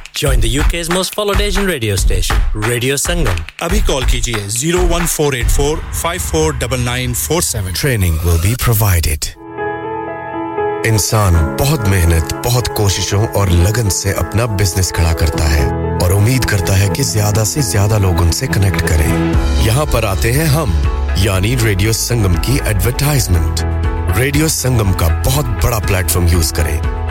Join the UK's most followed Asian radio station, Radio Sangam. Abhi call kijiye 01484 549947. Training will be provided. انسان بہت محنت بہت کوششوں اور لگن سے اپنا business کھڑا کرتا ہے اور امید کرتا ہے کہ زیادہ سے زیادہ لوگ ان سے کنیکٹ کریں یہاں پر آتے ہیں ہم یعنی ریڈیو سنگم کی ایڈورٹائزمنٹ ریڈیو سنگم کا بہت بڑا پلیٹ فارم یوز کریں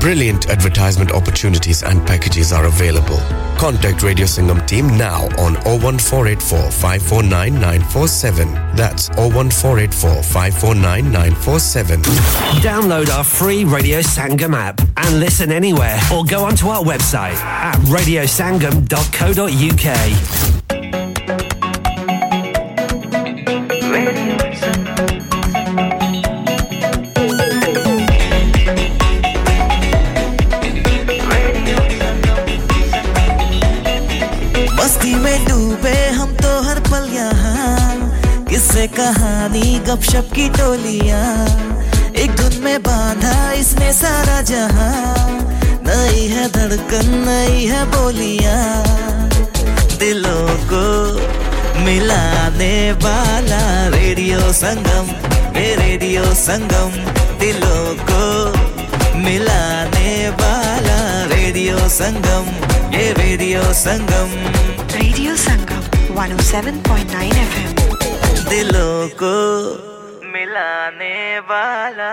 Brilliant advertisement opportunities and packages are available. Contact Radio Singham team now on 01484 That's 01484 Download our free Radio Sangam app and listen anywhere or go onto our website at radiosangam.co.uk. سے کہانی گپ شپ کی ٹولیاں۔ ایک دھن میں باندھا اس نے سارا جہاں۔ نئی ہے دھڑکن، نئی ہے بولیاں۔ دلوں کو ملانے والا ریڈیو سنگم، اے ریڈیو سنگم۔ دلوں کو ملانے والا ریڈیو سنگم، اے radio Sangam. Radio Sangam, 107.9 FM دلوں کو ملانے والا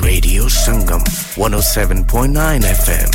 Radio Sangam 107.9 FM,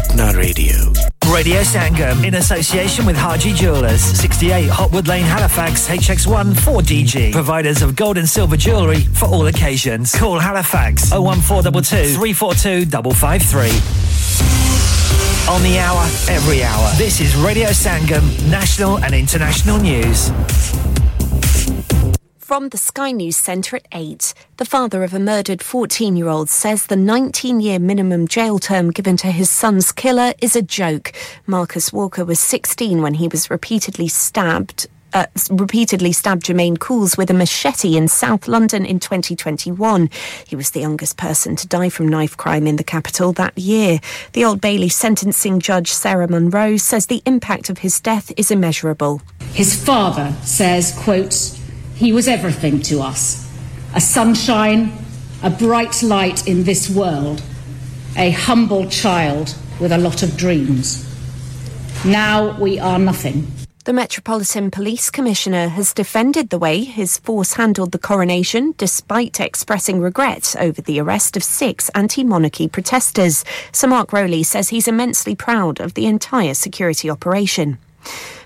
apna radio. Radio Sangam in association with Haji Jewelers, 68 Hotwood Lane, Halifax, HX1 4DG. Providers of gold and silver jewellery for all occasions. Call Halifax 01422 342 553. On the hour, every hour. This is Radio Sangam, national and international news. From the Sky News Centre at 8, the father of a murdered 14 year old says the 19 year minimum jail term given to his son's killer is a joke. Marcus Walker was 16 when he was repeatedly stabbed. Uh, repeatedly stabbed Jermaine Cools with a machete in South London in 2021. He was the youngest person to die from knife crime in the capital that year. The Old Bailey sentencing judge Sarah Munro says the impact of his death is immeasurable. His father says, quote, he was everything to us. A sunshine, a bright light in this world, a humble child with a lot of dreams. Now we are nothing. The Metropolitan Police Commissioner has defended the way his force handled the coronation despite expressing regret over the arrest of six anti monarchy protesters. Sir Mark Rowley says he's immensely proud of the entire security operation.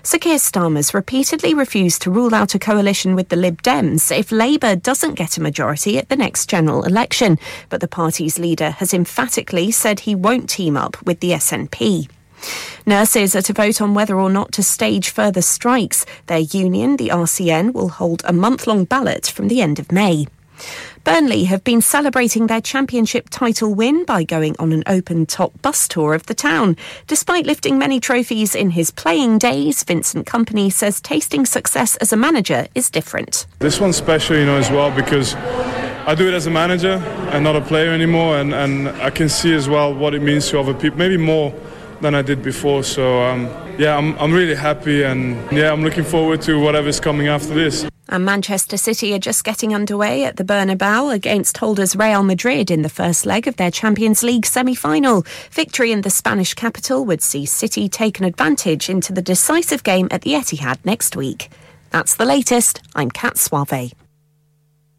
Sir Keir Starmer's repeatedly refused to rule out a coalition with the Lib Dems if Labour doesn't get a majority at the next general election, but the party's leader has emphatically said he won't team up with the SNP. Nurses are to vote on whether or not to stage further strikes. Their union, the RCN, will hold a month long ballot from the end of May. Burnley have been celebrating their championship title win by going on an open top bus tour of the town. Despite lifting many trophies in his playing days, Vincent Company says tasting success as a manager is different. This one's special, you know, as well because I do it as a manager and not a player anymore, and, and I can see as well what it means to other people, maybe more than I did before. So um, yeah, I'm, I'm really happy, and yeah, I'm looking forward to whatever's coming after this. And Manchester City are just getting underway at the Bernabeu against holders Real Madrid in the first leg of their Champions League semi final. Victory in the Spanish capital would see City take an advantage into the decisive game at the Etihad next week. That's the latest. I'm Kat Suave.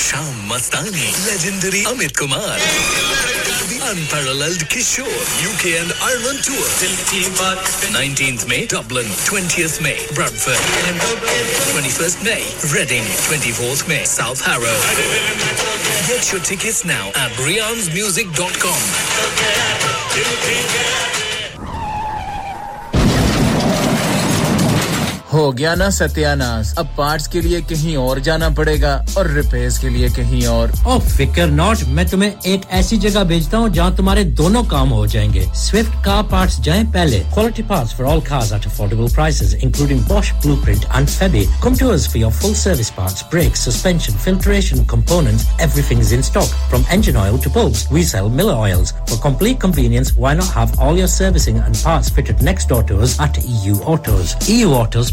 Sham Mastani, legendary Amit Kumar, the unparalleled Kishore, UK and Ireland tour, 19th May, Dublin, 20th May, Bradford, 21st May, Reading, 24th May, South Harrow. Get your tickets now at riansmusic.com. ہو گیا نا ستیاناس اب parts کے لیے کہیں اور جانا پڑے گا اور ریپیئرز کے لیے کہیں اور۔ او فکر ناٹ، میں تمہیں ایک ایسی جگہ بھیجتا ہوں جہاں تمہارے دونوں کام ہو جائیں گے۔ سوئفٹ کار پارٹس جائیں پہلے۔ Quality parts for all cars at affordable prices including full service parts brake suspension filtration from oil we save mill oil servicing eater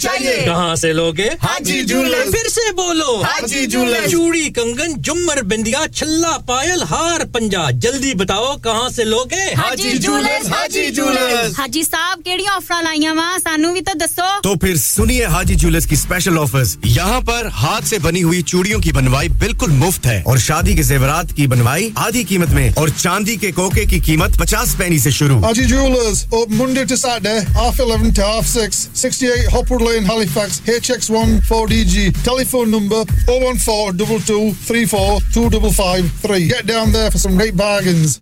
چاہیے۔ کہاں سے لوگے؟ حاجی جولر پھر سے بولو۔ حاجی جولر چوڑی کنگن جمر بندیا چھلا پائل ہار پنجا۔ جلدی بتاؤ کہاں سے لوگے؟ حاجی جولر حاجی جولر حاجی صاحب کیڑی آفر لائیاں وا سانو بھی تو دسو۔ تو پھر سنیے حاجی جولرز کی اسپیشل آفرز یہاں پر ہاتھ سے بنی ہوئی چوڑیوں کی بنوائی بالکل مفت ہے۔ اور شادی کے زیورات کی بنوائی آدھی قیمت میں اور چاندی کے کوکے کی قیمت پچاس پینی سے شروع۔ Haji jewellers Monday to Saturday half 11 to half 6 68 Hopwood Lane, Halifax, HX1 4DG. Telephone number 014 Get down there for some great bargains.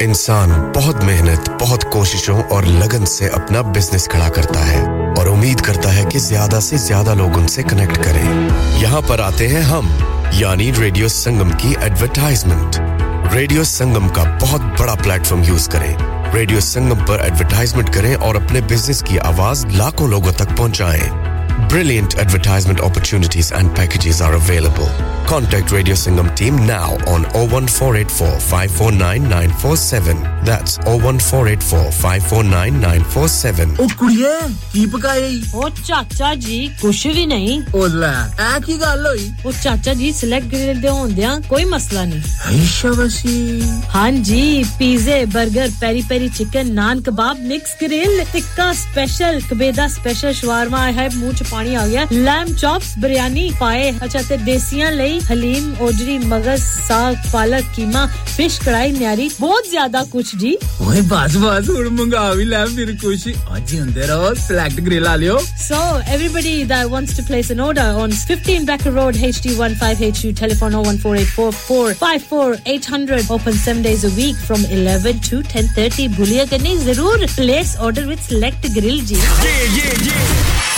انسان بہت محنت بہت کوششوں اور لگن سے اپنا بزنس کھڑا کرتا ہے اور امید کرتا ہے کہ زیادہ سے زیادہ لوگ ان سے کنیکٹ کریں یہاں پر آتے ہیں ہم یعنی ریڈیو سنگم کی ایڈورٹائزمنٹ ریڈیو سنگم کا بہت بڑا پلیٹ فارم یوز کریں ریڈیو سنگم پر ایڈورٹائزمنٹ کریں اور اپنے بزنس کی آواز لاکھوں لوگوں تک پہنچائیں۔ Brilliant advertisement opportunities and packages are available. Contact Radio Singham team now on 01484 That's 01484 Oh, kuriye, ki pakaye? Oh, chacha ji, kuch bhi nahi. Oh, la, aa ki gall hoyi? Oh, ji, select grill de hondiyan, koi masla nahi. Aisha wasi. Ji, pizza, burger, peri peri chicken, naan kebab, mix grill, tikka special, kabeda special, shawarma, I mooch پانی آ گیا لیم chops biryani پائے اچھا تے دیسیاں لئی حلیم اوجری مغز ساگ پالک کیما fish کڑائی نیاری بہت زیادہ کچھ جی اوئے باز باز ہن منگا وی لے میرے کوشی اج ہی ہوندے رہو select girl a leave so everybody that wants to place an order on 15 Baker road H D 15HU telephone 01484454800 open 7 days a week from 11 to 10:30 بھولیا کرنے ضرور place order with select grill G yeah, yeah, yeah.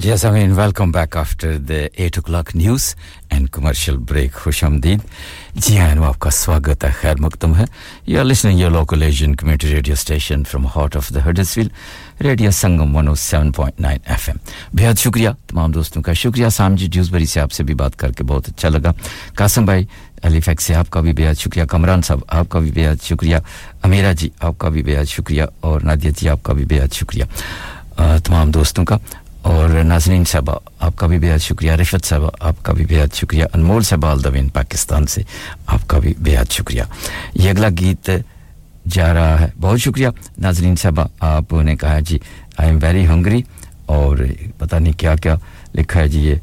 Yes, I mean, welcome back after the 8 o'clock news and commercial break. خوش آمدید جی ہاں آپ کا سواگت ہے خیر مقدم ہے you are listening your local Asian community radio station from heart of the radio Sangam 107.9 F M بہت شکریہ تمام دوستوں کا شکریہ سام جی ڈیوزبری سے آپ سے بھی بات کر کے بہت اچھا لگا قاسم بھائی علی فیک سے آپ کا بھی بےحد شکریہ کمران صاحب آپ کا بھی بےحد شکریہ امیرا جی آپ کا بھی بےحد شکریہ اور نادیہ جی آپ کا بھی بےحد شکریہ تمام دوستوں کا اور ناظرین صاحبہ، آپ کا بھی بہت شکریہ۔ رشت صاحبہ، آپ کا بھی بہت شکریہ۔ انمول صاحبہ الدوین پاکستان سے آپ کا بھی بہت شکریہ۔ یہ اگلا گیت جا رہا ہے۔ بہت شکریہ۔ ناظرین صاحبہ، آپ نے کہا جی آئی ایم ویری ہنگری اور پتہ نہیں کیا کیا لکھا ہے جی یہ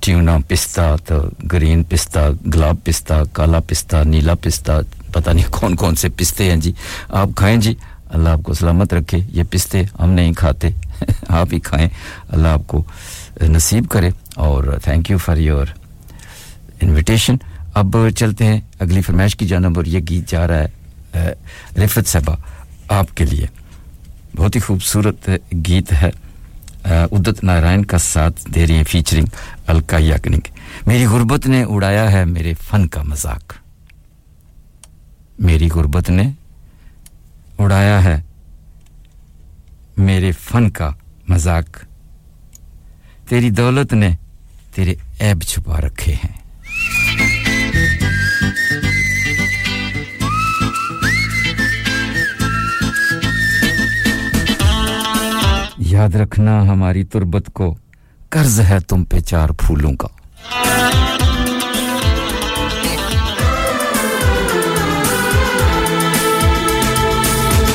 ٹیونا پستہ، تو گرین پستہ، گلاب پستہ، کالا پستہ، نیلا پستہ، پتہ نہیں کون کون سے پستے ہیں جی۔ آپ کھائیں جی اللہ آپ کو سلامت رکھے۔ یہ پستے ہم نہیں کھاتے۔ *laughs* آپ ہی کھائیں۔ اللہ آپ کو نصیب کرے۔ اور thank you for your invitation اب چلتے ہیں اگلی فرمائش کی جانب اور یہ گیت جا رہا ہے رفت صاحبہ، آپ کے لیے۔ بہت ہی خوبصورت گیت ہے۔ ادت نارائن کا ساتھ دے رہی ہیں فیچرنگ الکا یکنگ میری غربت نے اڑایا ہے میرے فن کا مذاق۔ میری غربت نے اڑایا ہے میرے فن کا مذاق۔ تیری دولت نے تیرے عیب چھپا رکھے ہیں۔ یاد رکھنا ہماری تربت کو، قرض ہے تم پہ چار پھولوں کا۔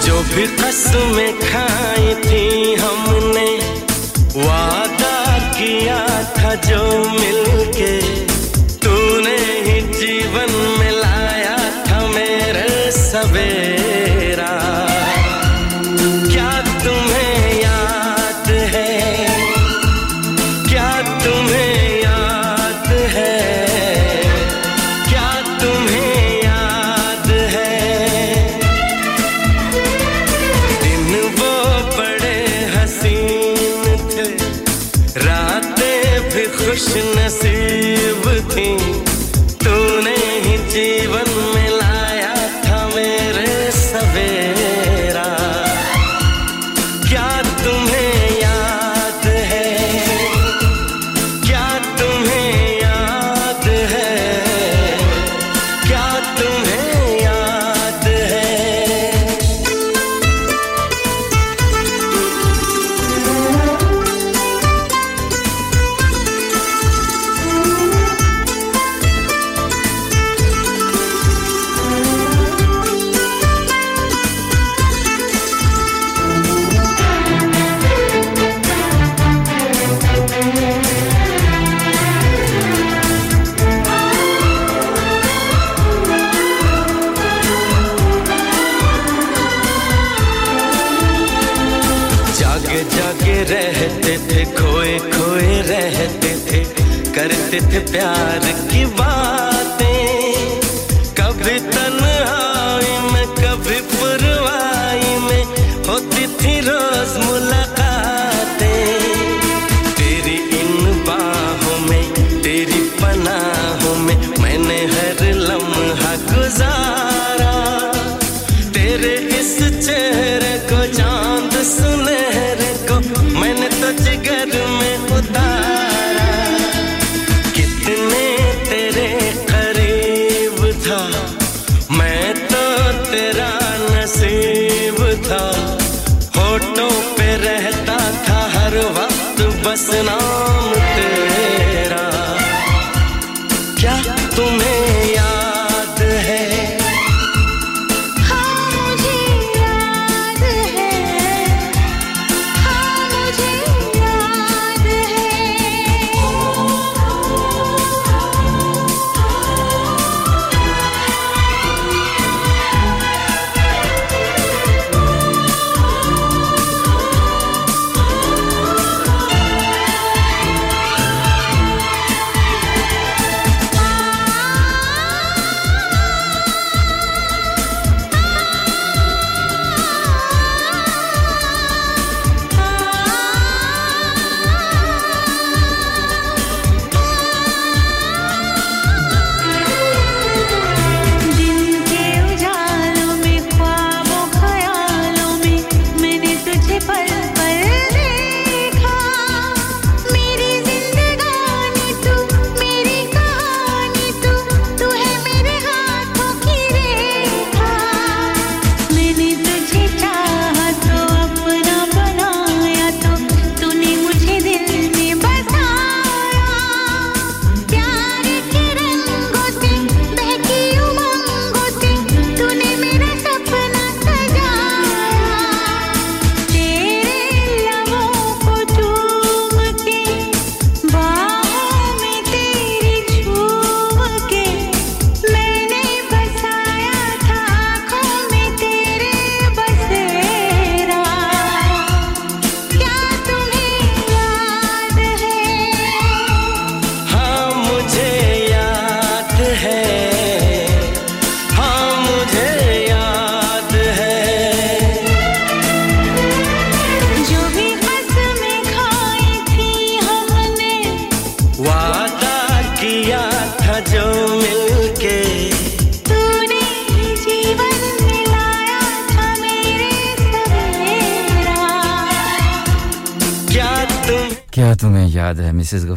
جو بھی تھس میں کھائی تھی ہم نے وعدہ کیا تھا جو مل کے تو نے ہی جیون میں لایا تھا میرے سویر پیار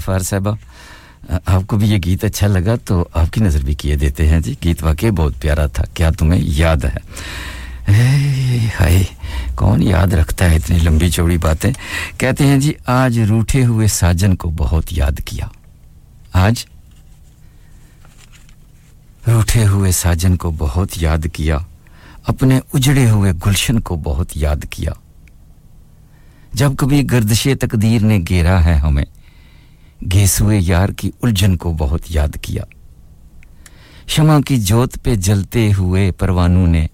غفار صاحبہ، آپ کو بھی یہ گیت اچھا لگا تو آپ کی نظر بھی کیے دیتے ہیں جی۔ گیت واقعی بہت پیارا تھا۔ کیا تمہیں یاد ہے؟ ہائے، کون یاد رکھتا ہے اتنی لمبی چوڑی باتیں؟ کہتے ہیں جی آج روٹھے ہوئے ساجن کو بہت یاد کیا۔ آج روٹھے ہوئے ساجن کو بہت یاد کیا۔ اپنے اجڑے ہوئے گلشن کو بہت یاد کیا۔ جب کبھی گردش تقدیر نے گھیرا ہے ہمیں نے سوئے یار کی الجھن کو بہت یاد کیا۔ شمع کی جوت پہ جلتے ہوئے پروانوں نے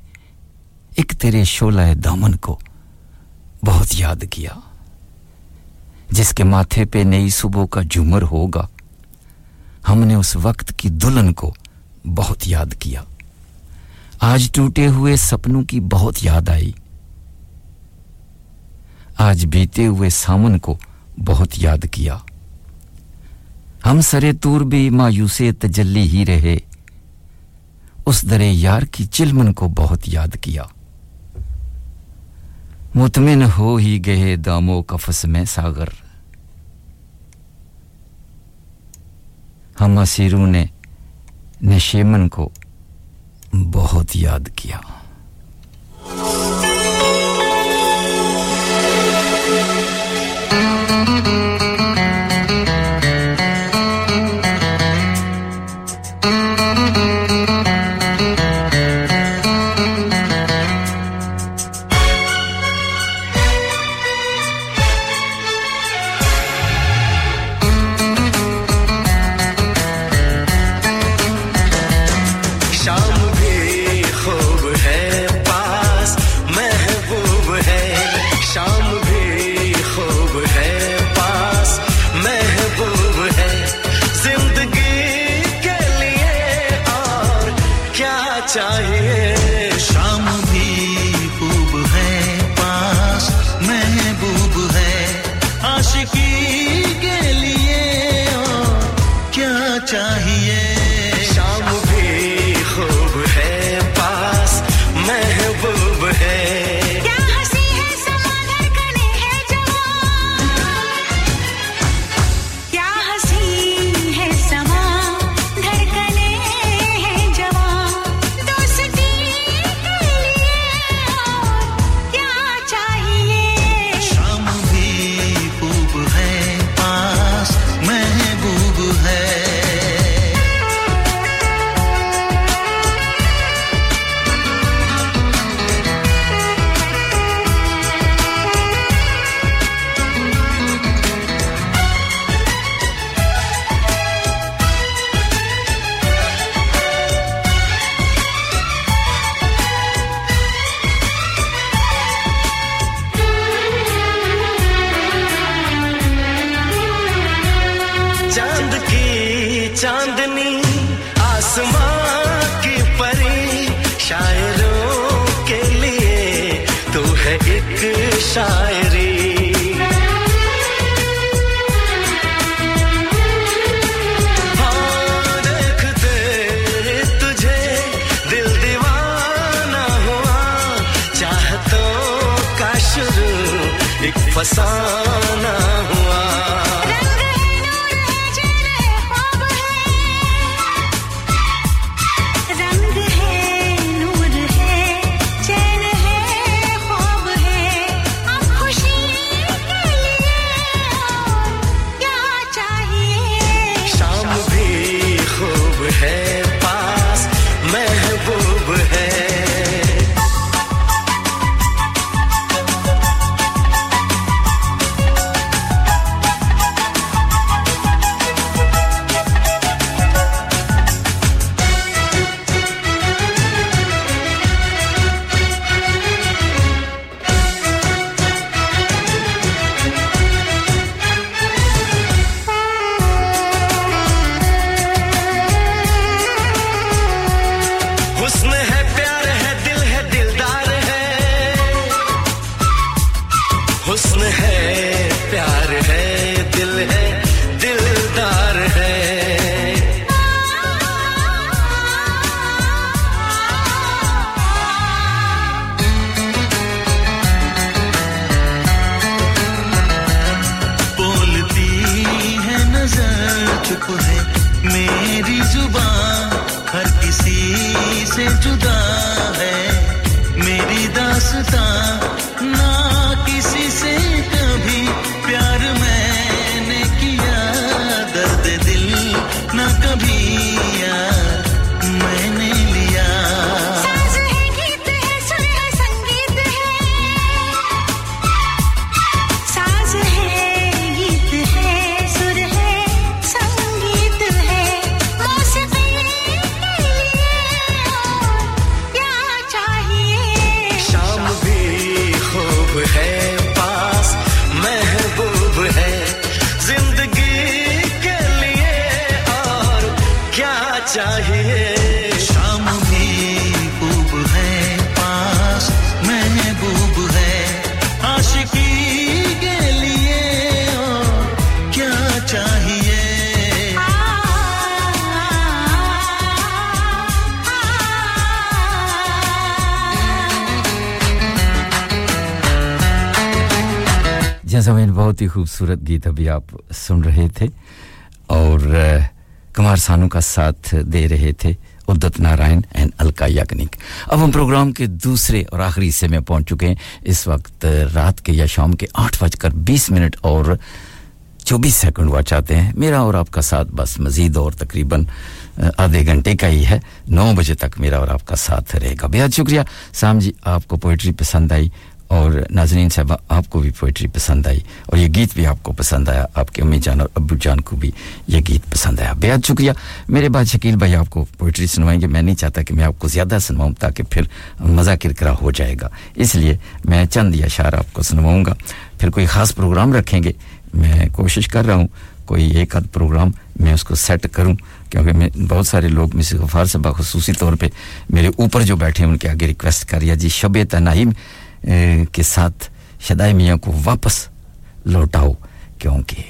ایک تیرے شولہ دامن کو بہت یاد کیا، جس کے ماتھے پہ نئی صبح کا جمر ہوگا۔ ہم نے اس وقت کی دلہن کو بہت یاد کیا۔ آج ٹوٹے ہوئے سپنوں کی بہت یاد آئی۔ آج بیتے ہوئے سامن کو بہت یاد کیا۔ ہم سرے تور بھی مایوس تجلی ہی رہے۔ اس درے یار کی چلمن کو بہت یاد کیا۔ مطمئن ہو ہی گئے دامو کفس میں ساگر ہم اسیروں نے نشیمن کو بہت یاد کیا۔ خوبصورت گیت ابھی آپ سن رہے تھے اور کمار سانو کا ساتھ دے رہے تھے ادت نارائن اینڈ الکا یگنک اب ہم پروگرام کے دوسرے اور آخری حصے میں پہنچ چکے ہیں۔ اس وقت رات کے یا شام کے آٹھ بج کر بیس منٹ اور چوبیس سیکنڈ ہوا چاہتے ہیں۔ میرا اور آپ کا ساتھ بس مزید اور تقریباً آدھے گھنٹے کا ہی ہے۔ نو بجے تک میرا اور آپ کا ساتھ رہے گا۔ بہت شکریہ۔ سام جی آپ کو پوئٹری پسند آئی۔ اور ناظرین صاحب، آپ کو بھی پوئٹری پسند آئی اور یہ گیت بھی آپ کو پسند آیا، آپ کے امی جان اور ابو جان کو بھی یہ گیت پسند آیا۔ بےحد شکریہ۔ میرے بعد شکیل بھائی، آپ کو پوئٹری سنوائیں گے۔ میں نہیں چاہتا کہ میں آپ کو زیادہ سنواؤں تاکہ پھر مزہ کرکرا ہو جائے گا۔ اس لیے میں چند یا شعر آپ کو سنواؤں گا۔ پھر کوئی خاص پروگرام رکھیں گے۔ میں کوشش کر رہا ہوں، کوئی ایک آدھ پروگرام میں اس کو سیٹ کروں، کیونکہ میں بہت سارے لوگ مسز غفار سے خصوصی طور پہ میرے اوپر جو بیٹھے ہیں، ان کے آگے ریکویسٹ کر ہے جی شب تنہائی کے ساتھ شدائے میاں کو واپس لوٹاؤ، کیونکہ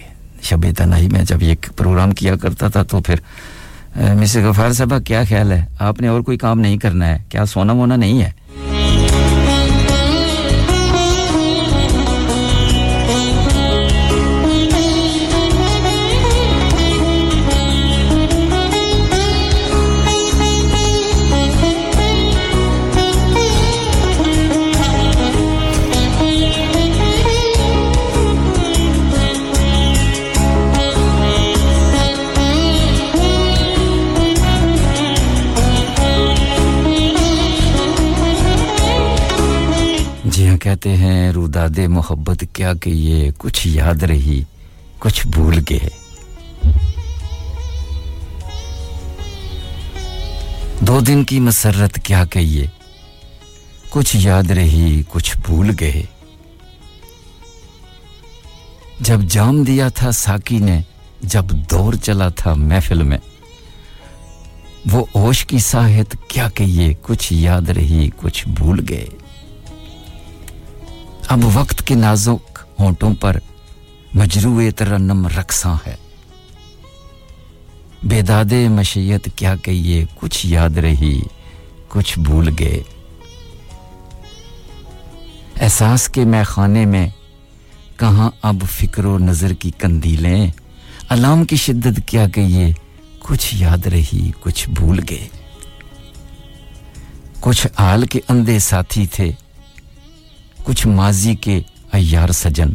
شب تنہائی میں جب یہ پروگرام کیا کرتا تھا تو پھر مسٹر غفار صاحبہ، کیا خیال ہے؟ آپ نے اور کوئی کام نہیں کرنا ہے؟ کیا سونا وونا نہیں ہے؟ کہتے ہیں، روداد محبت کیا کہ یہ کچھ یاد رہی، کچھ بھول گئے۔ دو دن کی مسرت کیا کہیے کچھ یاد رہی، کچھ بھول گئے۔ جب جام دیا تھا ساکی نے، جب دور چلا تھا محفل میں، وہ اوش کی ساحت کیا کہیے کچھ یاد رہی، کچھ بھول گئے۔ اب وقت کے نازک ہونٹوں پر مجروع ترنم رقصاں ہے بیداد مشیت کیا کہیے کچھ یاد رہی، کچھ بھول گئے۔ احساس کے میں خانے میں کہاں اب فکر و نظر کی کندیلیں، علام کی شدت کیا کہیے کچھ یاد رہی، کچھ بھول گئے۔ کچھ آل کے اندھے ساتھی تھے کچھ ماضی کے ایار سجن۔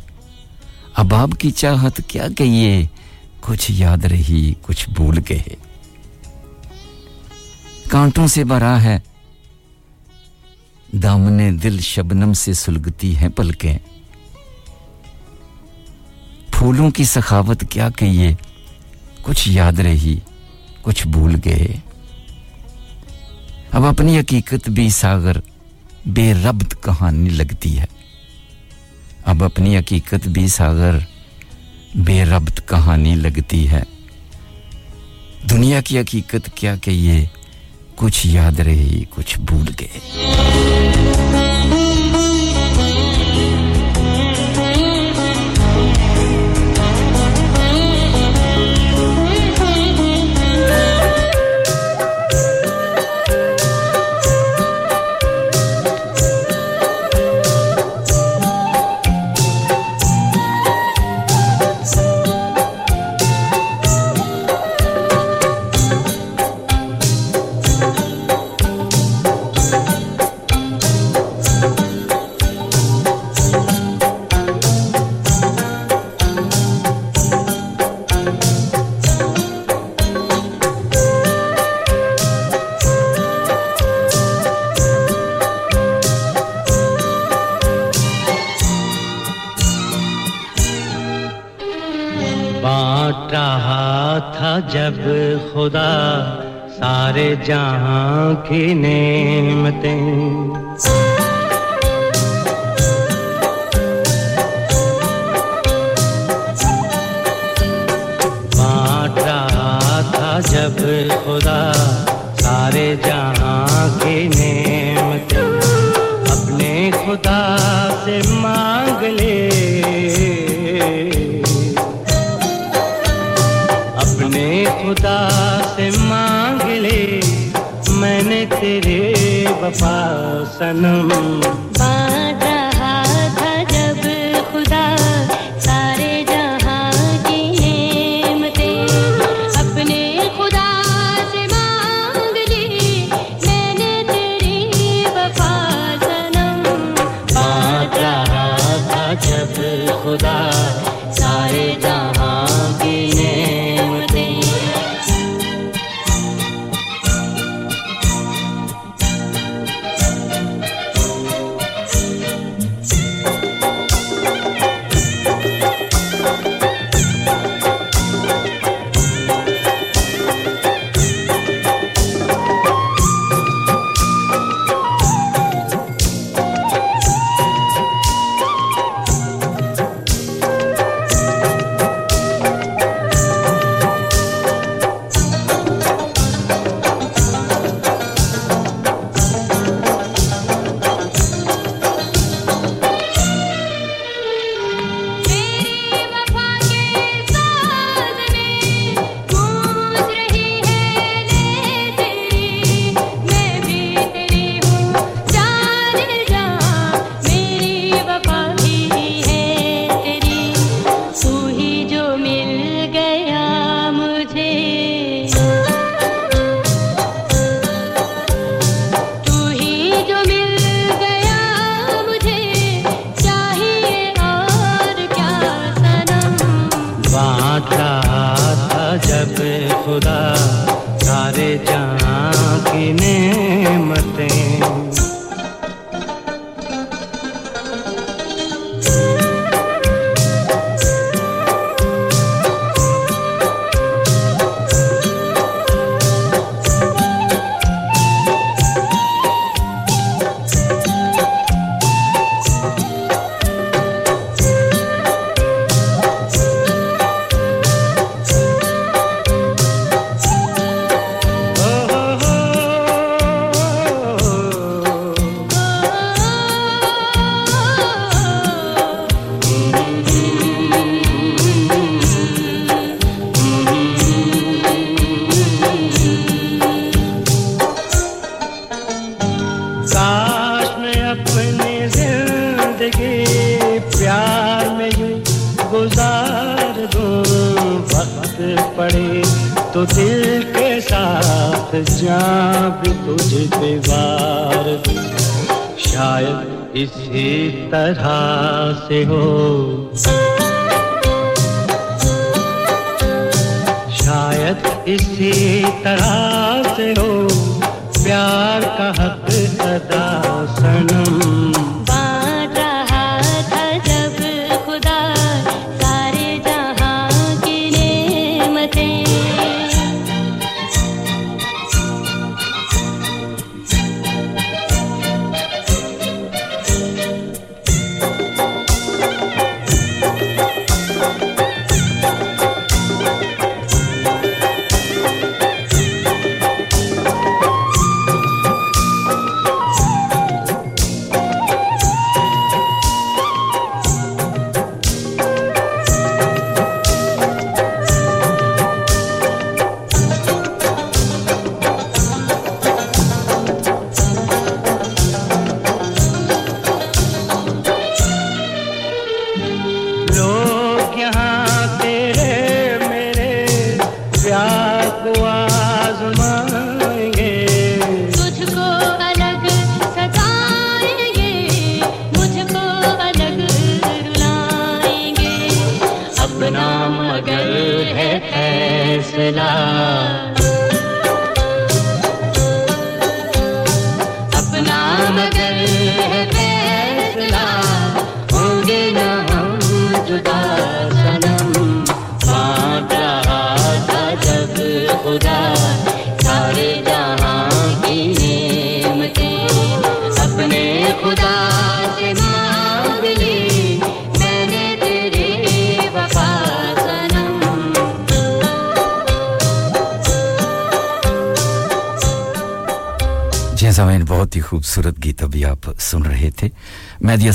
اباب کی چاہت کیا کہیے؟ کچھ یاد رہی، کچھ بھول گئے۔ کانٹوں سے بھرا ہے۔ دامن دل شبنم سے سلگتی ہیں پلکیں۔ پھولوں کی سخاوت کیا کہیے؟ کچھ یاد رہی، کچھ بھول گئے۔ اب اپنی حقیقت بھی ساگر بے ربط کہانی لگتی ہے۔ اب اپنی حقیقت بھی ساغر بے ربط کہانی لگتی ہے۔ دنیا کی حقیقت کیا کہ یہ کچھ یاد رہی، کچھ بھول گئے۔ جب خدا سارے جہاں کی نعمتیں۔ جب خدا سارے جہاں کی نعمتیں۔ اپنے خدا سے مانگ لے۔ خدا سے مانگ لے۔ میں نے تیرے وفا سنم جب خدا سارے جہاں اپنے خدا سے مانگ میں نے سنم خدا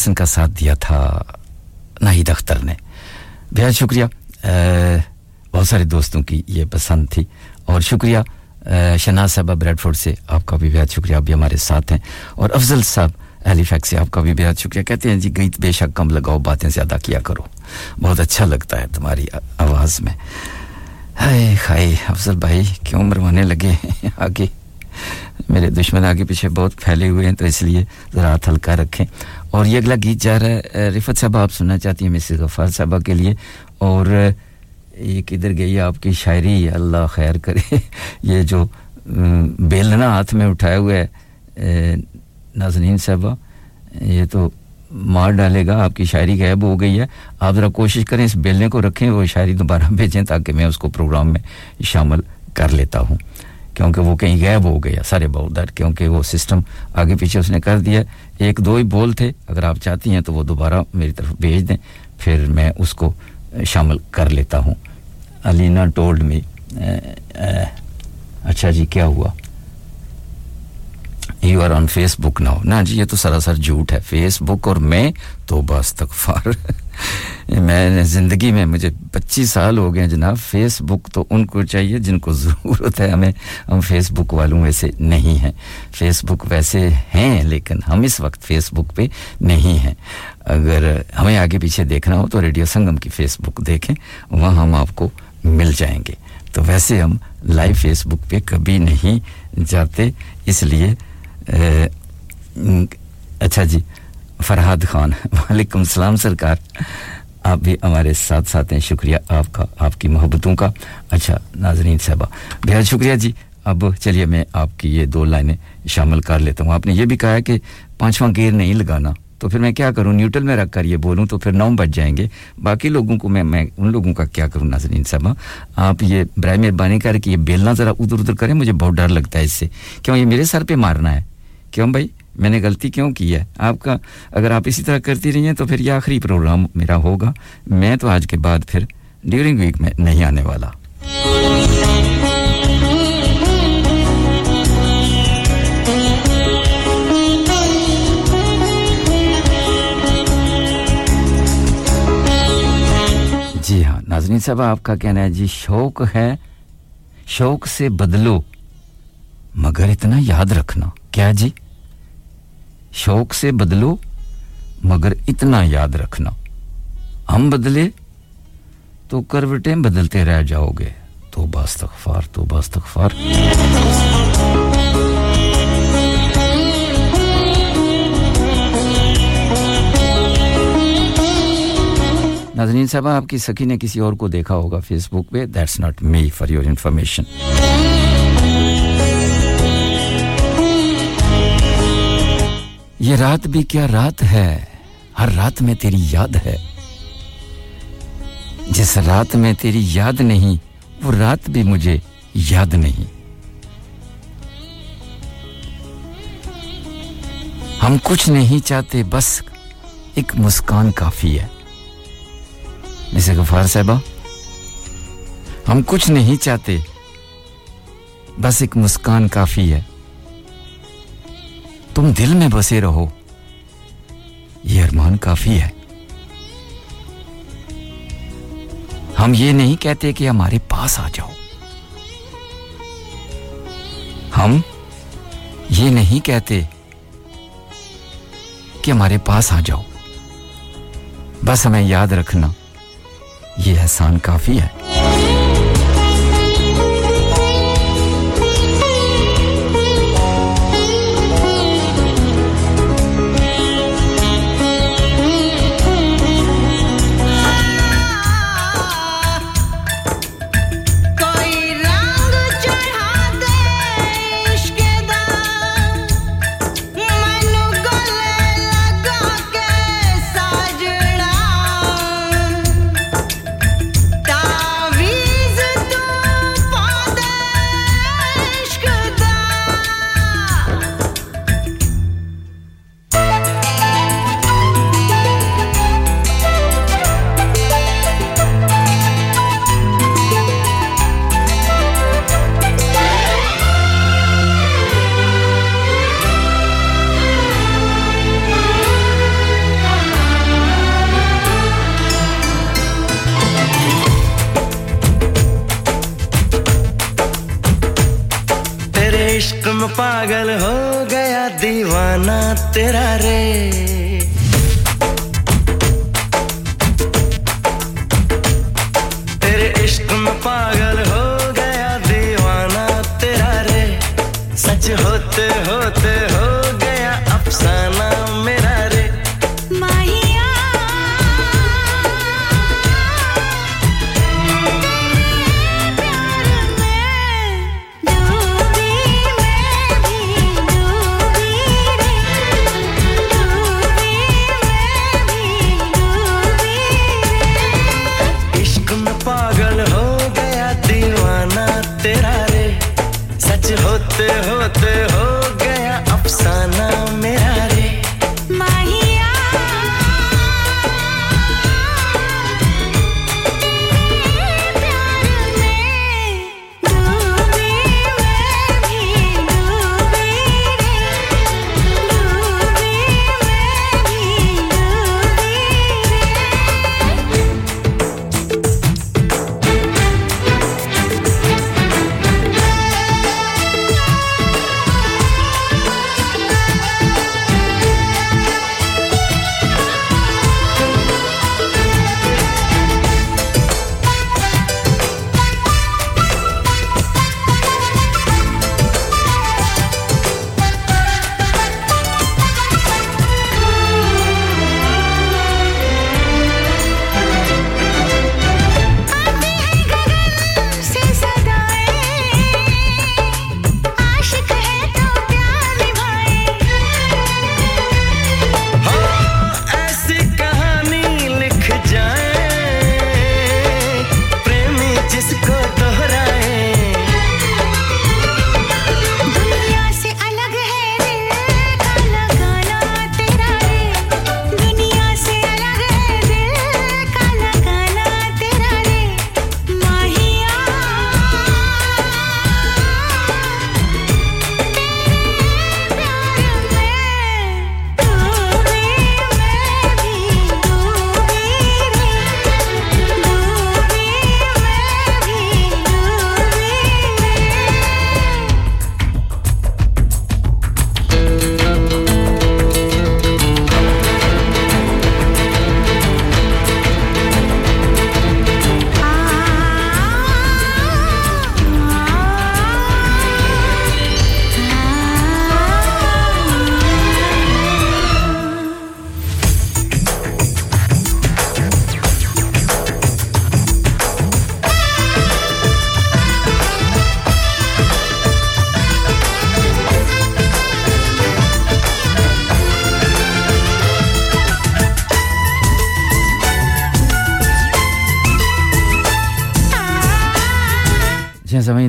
ڈی کا ساتھ دیا تھا ناہید اختر نے۔ بہت شکریہ۔ بہت سارے دوستوں کی یہ پسند تھی۔ اور شکریہ شناز صاحبہ بریڈ فورڈ سے آپ کا بھی بہت شکریہ۔ آپ بھی ہمارے ساتھ ہیں۔ اور افضل صاحب ایلی فیکس سے آپ کا بھی بہت شکریہ۔ کہتے ہیں جی گیت بے شک کم لگاؤ، باتیں زیادہ کیا کرو۔ بہت اچھا لگتا ہے تمہاری آواز میں۔ ہائے خائے افضل بھائی، کیوں مروانے لگے آگے؟ میرے دشمن آگے پیچھے بہت پھیلے ہوئے ہیں، تو اس لیے ذرا ہاتھ ہلکا رکھیں۔ اور یہ اگلا گیت جا رہا ہے، رفت صاحبہ، آپ سننا چاہتی ہیں مسز غفار صاحبہ کے لیے۔ اور یہ کدھر گئی آپ کی شاعری؟ اللہ خیر کرے۔ *laughs* یہ جو بیلنا ہاتھ میں اٹھائے ہوئے ہے نازنین صاحبہ، یہ تو مار ڈالے گا۔ آپ کی شاعری غائب ہو گئی ہے۔ آپ ذرا کوشش کریں اس بیلنے کو رکھیں، وہ شاعری دوبارہ *laughs* بھیجیں تاکہ میں اس کو پروگرام میں شامل کر لیتا ہوں۔ کیونکہ وہ کہیں غیب ہو گیا سارے باؤ دیٹ کیونکہ وہ سسٹم آگے پیچھے اس نے کر دیا۔ ایک دو ہی بول تھے، اگر آپ چاہتی ہیں تو وہ دوبارہ میری طرف بھیج دیں۔ پھر میں اس کو شامل کر لیتا ہوں۔ علینا ٹولڈ می اچھا جی کیا ہوا؟ You are on Facebook now نا جی یہ تو سراسر جھوٹ ہے۔ فیس بک اور میں تو بس تک میں نے زندگی میں مجھے پچیس سال ہو گئے جناب۔ فیس بک تو ان کو چاہیے جن کو ضرورت ہے۔ ہمیں ہم فیس بک والوں ویسے نہیں ہیں۔ فیس بک ویسے ہیں، لیکن ہم اس وقت فیس بک پہ نہیں ہیں۔ اگر ہمیں آگے پیچھے دیکھنا ہو تو ریڈیو سنگم کی فیس بک دیکھیں۔ وہاں ہم آپ کو مل جائیں گے۔ تو ویسے ہم لائیو فیس بک پہ کبھی نہیں جاتے۔ اس لیے اچھا جی۔ فرحاد خان، وعلیکم السلام سرکار۔ آپ بھی ہمارے ساتھ ساتھ ہیں، شکریہ آپ کا، آپ کی محبتوں کا۔ اچھا ناظرین صاحبہ، بہت شکریہ جی۔ اب چلیے، میں آپ کی یہ دو لائنیں شامل کر لیتا ہوں۔ آپ نے یہ بھی کہا کہ پانچواں گیئر نہیں لگانا، تو پھر میں کیا کروں؟ نیوٹل میں رکھ کر یہ بولوں تو پھر نو بج جائیں گے۔ باقی لوگوں کو میں میں ان لوگوں کا کیا کروں، ناظرین صاحبہ؟ آپ یہ برائے مہربانی کر کے یہ بیلنا ذرا ادھر ادھر کریں، مجھے بہت ڈر لگتا ہے اس سے۔ کیوں؟ یہ میرے سر پہ مارنا ہے۔ کیوں بھائی؟ میں نے غلطی کیوں کی ہے؟ آپ کا اگر آپ اسی طرح کرتی رہی ہیں تو پھر یہ آخری پروگرام میرا ہوگا۔ میں تو آج کے بعد پھر ڈیورنگ ویک میں نہیں آنے والا۔ جی ہاں ناظرین صاحب، آپ کا کہنا ہے جی شوق ہے، شوق سے بدلو، مگر اتنا یاد رکھنا۔ کیا جی؟ شوق سے بدلو، مگر اتنا یاد رکھنا۔ ہم بدلے تو کروٹیں بدلتے رہ جاؤ گے۔ تو باستغفار تو باستغفار ناظرین صاحبہ، آپ کی سکی نے کسی اور کو دیکھا ہوگا فیس بک پہ۔ That's not me for your information یہ رات بھی کیا رات ہے؟ ہر رات میں تیری یاد ہے۔ جس رات میں تیری یاد نہیں، وہ رات بھی مجھے یاد نہیں۔ ہم کچھ نہیں چاہتے، بس ایک مسکان کافی ہے۔ جسے غفار صاحبہ، ہم کچھ نہیں چاہتے، بس ایک مسکان کافی ہے۔ تم دل میں بسے رہو۔ یہ ارمان کافی ہے۔ ہم یہ نہیں کہتے کہ ہمارے پاس آ جاؤ۔ ہم یہ نہیں کہتے کہ ہمارے پاس آ جاؤ۔ بس ہمیں یاد رکھنا یہ احسان کافی ہے۔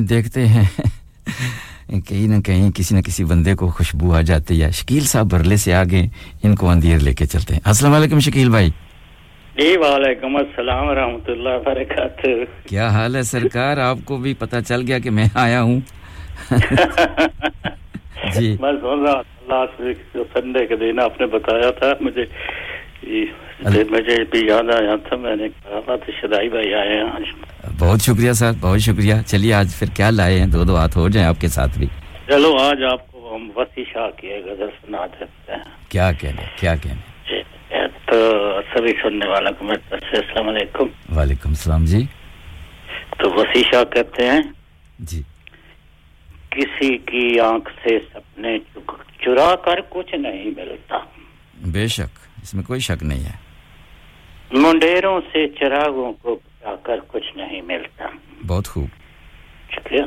دیکھتے ہیں۔ *laughs* کہیں نہ کہیں کسی نہ کسی بندے کو خوشبو آ جاتی ہے۔ شکیل صاحب برلے سے آگے ان کو اندھیر لے کے چلتے ہیں۔ السلام علیکم شکیل بھائی۔ جی وعلیکم السلام ورحمۃ اللہ وبرکاتہ۔ کیا حال ہے سرکار؟ آپ کو بھی پتہ چل گیا کہ میں آیا ہوں۔ *laughs* جی۔ بس لاسٹ ویک سنڈے کے دن آپ نے بتایا تھا مجھے ہاں جی۔ مجھے بھی یاد آیا تھا میں نے کہا ہاں تو شدائی بھائی آئے ہیں۔ آج بہت شکریہ سر بہت شکریہ۔ چلیے آج پھر کیا لائے ہیں؟ دو دو ہاتھ ہو جائیں آپ کے ساتھ بھی۔ چلو آج آپ کو ہم وسیع شاہ کی غزل سنا دیتے ہیں۔ کیا کہنے کیا کہنے؟ جی، تو سبھی سننے والا کو میں السلام علیکم۔ وعلیکم السلام جی۔ تو وسیع شاہ کہتے ہیں جی۔ کسی کی آنکھ سے سپنے چرا کر کچھ نہیں ملتا۔ بے شک اس میں کوئی شک نہیں ہے۔ منڈیروں سے چراغوں کو بتا کر کچھ نہیں ملتا۔ بہت خوب۔ شکریہ۔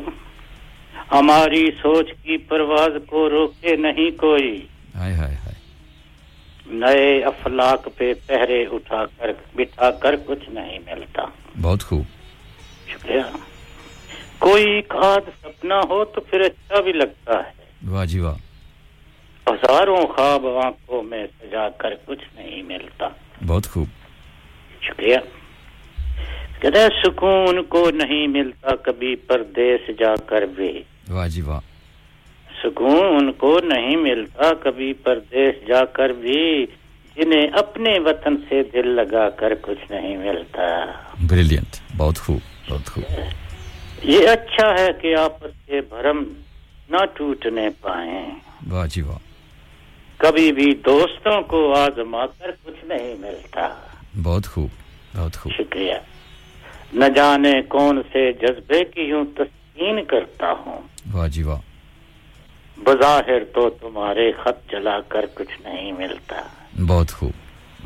ہماری سوچ کی پرواز کو روکے نہیں کوئی۔ آئے آئے آئے نئے افلاق پہ پہرے اٹھا کر بٹھا کر کچھ نہیں ملتا۔ بہت خوب۔ شکریہ۔ کوئی کھاد سپنا ہو تو پھر اچھا بھی لگتا ہے۔ واجی ہزاروں خواب آنکھوں میں سجا کر کچھ نہیں ملتا۔ بہت خوب۔ شکریہ کہتے ہیں سکون کو نہیں ملتا کبھی پردیس جا کر بھی۔ واجی واہ۔ سکون کو نہیں ملتا کبھی پردیس جا کر بھی۔ جنہیں اپنے وطن سے دل لگا کر کچھ نہیں ملتا۔ بریلینٹ بہت خوب بہت خوب۔ یہ اچھا ہے کہ آپس کے بھرم نہ ٹوٹنے پائیں۔ واجی واہ۔ کبھی بھی دوستوں کو آزما کر کچھ نہیں ملتا۔ بہت خوب بہت خوب۔ شکریہ۔ نہ جانے کون سے جذبے کی یوں تسکین کرتا ہوں۔ واہ جی واہ۔ بظاہر تو تمہارے خط جلا کر کچھ نہیں ملتا۔ بہت خوب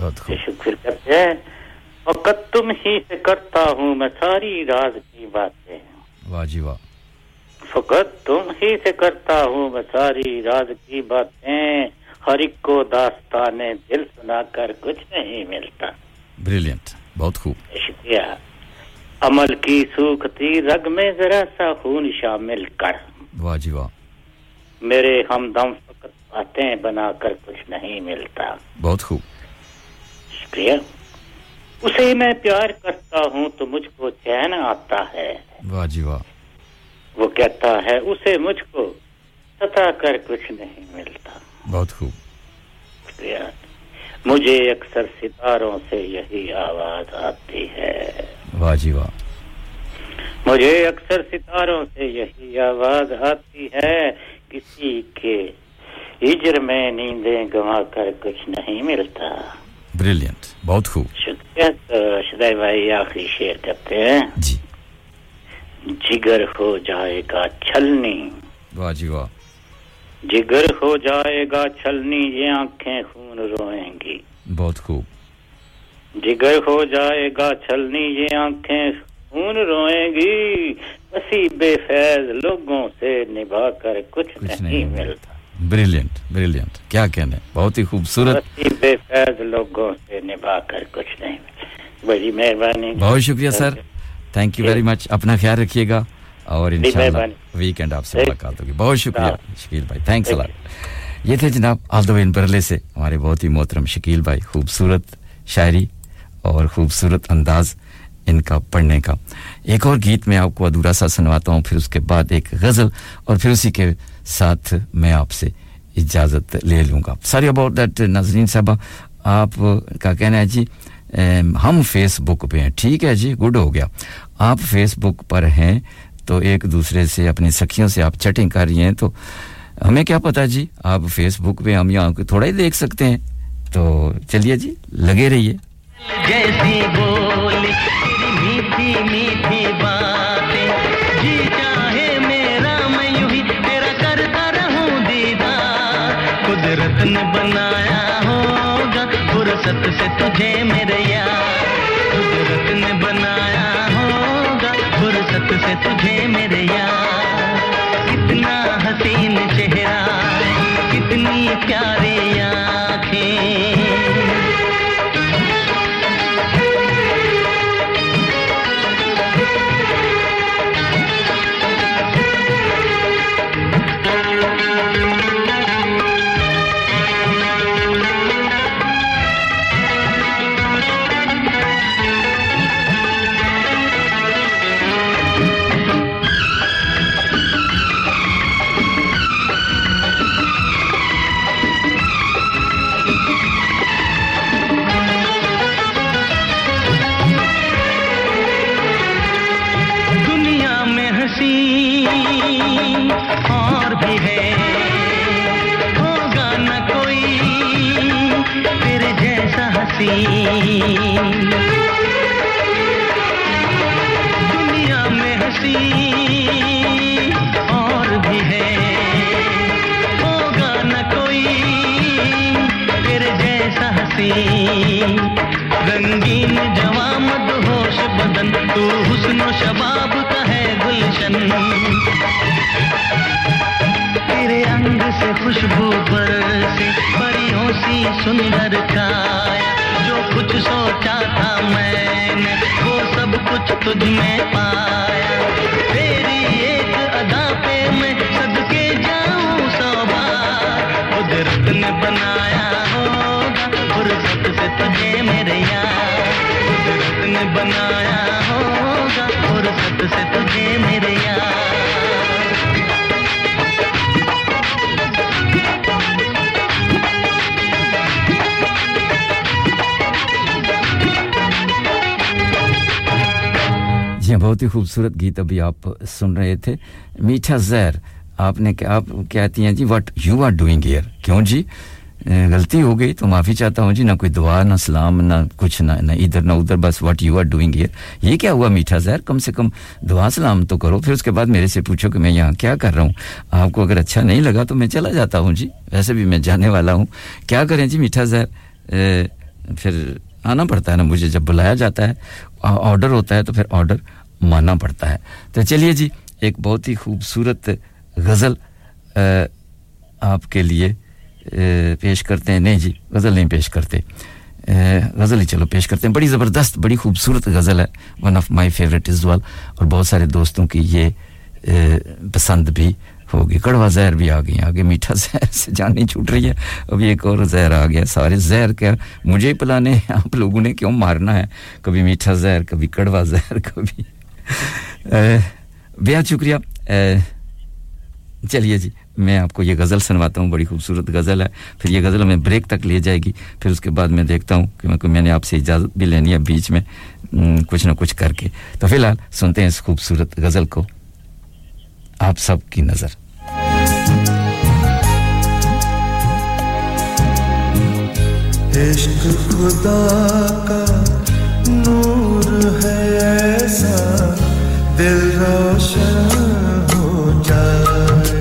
بہت خوب۔ شکر کرتے ہیں۔ فقط تم ہی سے کرتا ہوں میں ساری راز کی باتیں۔ واہ جی واہ۔ فقط تم ہی سے کرتا ہوں میں ساری راز کی باتیں۔ ہر ایک کو داستان دل سنا کر کچھ نہیں ملتا۔ بریلینٹ بہت خوب شکریہ. عمل کی سوکھتی رگ میں ذرا سا خون شامل کر۔ واہ جی واہ۔ میرے ہم دم فقط آتے ہیں بنا کر کچھ نہیں ملتا۔ بہت خوب۔ شکریہ۔ اسے میں پیار کرتا ہوں تو مجھ کو چین آتا ہے۔ واہ جی واہ۔ وہ کہتا ہے اسے مجھ کو ستا کر کچھ نہیں ملتا۔ بہت خوب۔ شکریہ۔ مجھے اکثر ستاروں سے یہی آواز آتی ہے۔ واجی واہ۔ مجھے اکثر ستاروں سے یہی آواز آتی ہے۔ کسی کے ہجر میں نیندیں گوا کر کچھ نہیں ملتا۔ بریلینٹ بہت خوب۔ شکریہ تو شدائی بھائی آخری شعر کرتے ہیں۔ جی۔ جگر ہو جائے گا چھلنی۔ واجی واہ۔ جی جگر ہو جائے گا چھلنی یہ آنکھیں خون روئیں گی۔ بہت خوب۔ جگر ہو جائے گا چھلنی یہ آنکھیں خون روئیں گی۔ اسی بے فیض لوگوں سے نبھا کر کچھ, کچھ نہیں, نہیں ملتا۔ بریلینٹ بریلینٹ کیا کہنے؟ بہت ہی خوبصورت۔ بے فیض لوگوں سے نبھا کر کچھ نہیں ملتا۔ بڑی مہربانی۔ بہت شکریہ sir. Thank you very much اپنا خیال رکھیے گا۔ اور انشاءاللہ ویکنڈ آپ سے ملاقات ہوگی۔ بہت شکریہ شکیل بھائی تھینکس اللہ یہ تھے جناب آلدوین برلے سے ہمارے بہت ہی محترم شکیل بھائی۔ خوبصورت شاعری اور خوبصورت انداز ان کا پڑھنے کا۔ ایک اور گیت میں آپ کو ادھورا سا سنواتا ہوں پھر اس کے بعد ایک غزل اور پھر اسی کے ساتھ میں آپ سے اجازت لے لوں گا۔ ساری اباؤٹ دیٹ ناظرین صاحبہ آپ کا کہنا ہے جی ہم فیس بک پہ ہیں۔ ٹھیک ہے جی گڈ ہو گیا۔ آپ فیس بک پر ہیں تو ایک دوسرے سے اپنی سکھیوں سے آپ چیٹنگ کر رہی ہیں تو ہمیں کیا پتا جی؟ آپ فیس بک پہ ہم یہاں کو تھوڑا ہی دیکھ سکتے ہیں۔ تو چلیے جی لگے رہیے۔ بنایا ہوگا، فرصت سے تجھے میرے سے تجھے رنگین جوامد ہوش بدن، تو حسن و شباب کا ہے گلشن۔ تیرے انگ سے خوشبو پر سے پریوں سی سندر کھایا جو کچھ سوچا تھا میں نے، وہ سب کچھ تجھ میں پایا۔ تیری ایک ادا پہ میں صدقے جاؤں سو بار۔ بنا تو بہت ہی خوبصورت گیت ابھی آپ سن رہے تھے۔ میٹھا زہر، آپ نے آپ کہتی ہیں جی what you are doing here کیوں جی؟ غلطی ہو گئی تو معافی چاہتا ہوں جی نہ کوئی دعا، نہ سلام، نہ کچھ، نہ نہ ادھر نہ ادھر، بس what you are doing here یہ کیا ہوا میٹھا زہر؟ کم سے کم دعا، سلام تو کرو، پھر اس کے بعد میرے سے پوچھو کہ میں یہاں کیا کر رہا ہوں۔ آپ کو اگر اچھا نہیں لگا تو میں چلا جاتا ہوں جی ویسے بھی میں جانے والا ہوں۔ کیا کریں جی میٹھا زہر؟ پھر آنا پڑتا ہے نا، مجھے جب بلایا جاتا ہے، آرڈر ہوتا ہے تو پھر آرڈر ماننا پڑتا ہے۔ تو چلیے جی ایک بہت ہی خوبصورت غزل آپ کے لیے پیش کرتے ہیں۔ نہیں جی غزل نہیں پیش کرتے۔ غزل ہی چلو، پیش کرتے ہیں۔ بڑی زبردست، بڑی خوبصورت غزل ہے۔ One of my favourite is well اور بہت سارے دوستوں کی یہ پسند بھی ہوگی۔ کڑوا زہر بھی آ گئی آگے میٹھا *laughs* زہر سے جان نہیں چھوٹ رہی ہے۔ اب ایک اور زہر آ گیا۔ سارے زہر کیا مجھے پلانے آپ لوگوں نے کیوں مارنا ہے؟ کبھی میٹھا زہر، کبھی کڑوا زہر، کبھی۔ بیا شکریہ۔ چلیے جی۔ میں آپ کو یہ غزل سنواتا ہوں، بڑی خوبصورت غزل ہے۔ پھر یہ غزل ہمیں بریک تک لے جائے گی۔ پھر اس کے بعد میں دیکھتا ہوں کہ میں نے آپ سے اجازت بھی لینی ہے بیچ میں کچھ نہ کچھ کر کے۔ تو فی الحال سنتے ہیں اس خوبصورت غزل کو۔ آپ سب کی نظر۔ عشق خدا کا نور ہے ایسا، دل روشن ہو جائے۔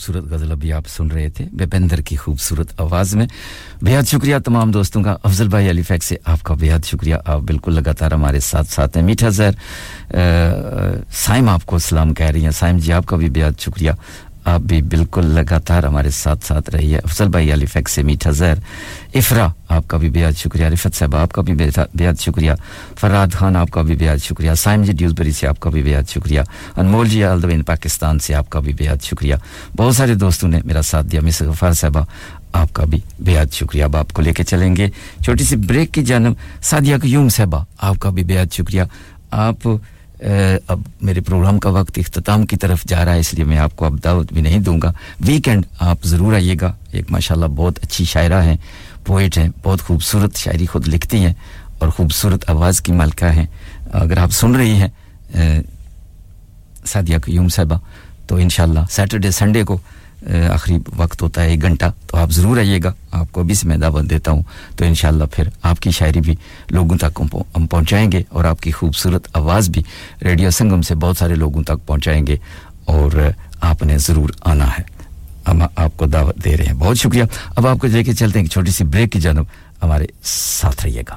خوبصورت غزل ابھی آپ سن رہے تھے بیپندر کی خوبصورت آواز میں۔ بہت شکریہ تمام دوستوں کا، افضل بھائی علی فیک سے آپ کا بہت شکریہ۔ آپ بالکل لگاتار ہمارے ساتھ ساتھ ہیں۔ میٹھا زہر سائم آپ کو سلام کہہ رہی ہیں۔ سائم جی آپ کا بھی بہت شکریہ۔ آپ بھی بالکل لگاتار ہمارے ساتھ ساتھ رہی ہے افضل بھائی علی فیک سے میٹھا زہر۔ افرا کا بھی بےحد شکریہ رفت صاحب، آپ کا بھی بےحد شکریہ، فراد خان، آپ کا بھی بےحد شکریہ، سائم جی ڈیوزبری سے آپ کا بھی بےحد شکریہ، انمول جی الدوین پاکستان سے آپ کا بھی بےحد شکریہ۔ بہت سارے دوستوں نے میرا ساتھ دیا مس غفار صاحبہ، آپ کا بھی بےحد شکریہ۔ اب آپ کو لے کے چلیں گے، چھوٹی سی بریک کی جانب، سعدیہ قیوم صاحبہ، آپ کا بھی بےحد شکریہ۔ آپ اب میرے پروگرام کا وقت اختتام کی طرف جا رہا ہے، اس لیے میں آپ کو اب دعوت بھی نہیں دوں گا۔ ویکنڈ آپ ضرور آئیے گا، ایک ماشاءاللہ بہت اچھی شاعرہ ہیں۔ پوئٹ ہیں، بہت خوبصورت شاعری خود لکھتی ہیں اور خوبصورت آواز کی ملکہ ہیں۔ اگر آپ سن رہی ہیں سعدیہ قیوم صاحبہ، تو انشاءاللہ سیٹرڈے، سنڈے کو آخری وقت ہوتا ہے، ایک گھنٹہ، تو آپ ضرور آئیے گا۔ آپ کو ابھی سے میں دعوت دیتا ہوں۔ تو انشاءاللہ پھر آپ کی شاعری بھی لوگوں تک ہم پہنچائیں گے اور آپ کی خوبصورت آواز بھی ریڈیو سنگم سے بہت سارے لوگوں تک پہنچائیں گے اور آپ نے ضرور آنا ہے۔ ہم آپ کو دعوت دے رہے ہیں۔ بہت شکریہ۔ اب آپ کو لے کے چلتے ہیں چھوٹی سی بریک کی جانب ہمارے ساتھ رہیے گا۔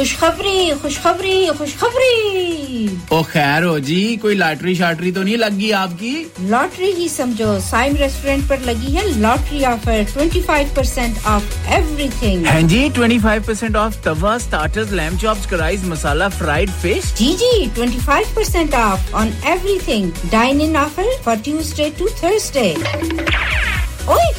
خوشخبری خوشخبری خوشخبری۔ او خیر ہو جی کوئی لاٹری شاٹری تو نہیں لگ گئی آپ کی؟ لاٹری ہی سمجھو سائم ریسٹورینٹ پر لگی ہے lottery offer twenty five percent off everything ہاں جی twenty five percent off tawa starter lamb chop cries masala fried fish جی جی twenty five percent off on everything dine in offer for Tuesday to Thursday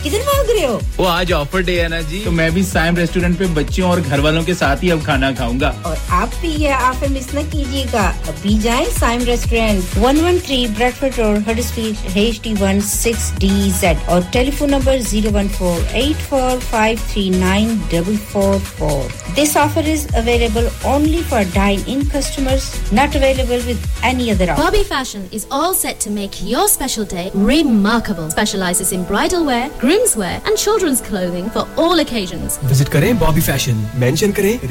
کدھر بھاگ رہے ہو؟ وہ آج offer day ہے نا جی۔ تو میں بھی سائم ریسٹورینٹ پہ بچوں اور گھر والوں کے ساتھ ہی اب کھانا کھاؤں گا۔ اور آپ بھی یہ آفر مس نہ کیجیے گا۔ ابھی جائیں Saim restaurant one one three Bradford road Huddersfield H D one six D Z اور telephone number zero one four eight four five three nine double four four this offer is available only for dine in customers not available with any other Bobby Fashion is all set to make your special day remarkable. Specializes in menswear and children's clothing for all occasions. Visit Kare Bobby Fashion, mention Kare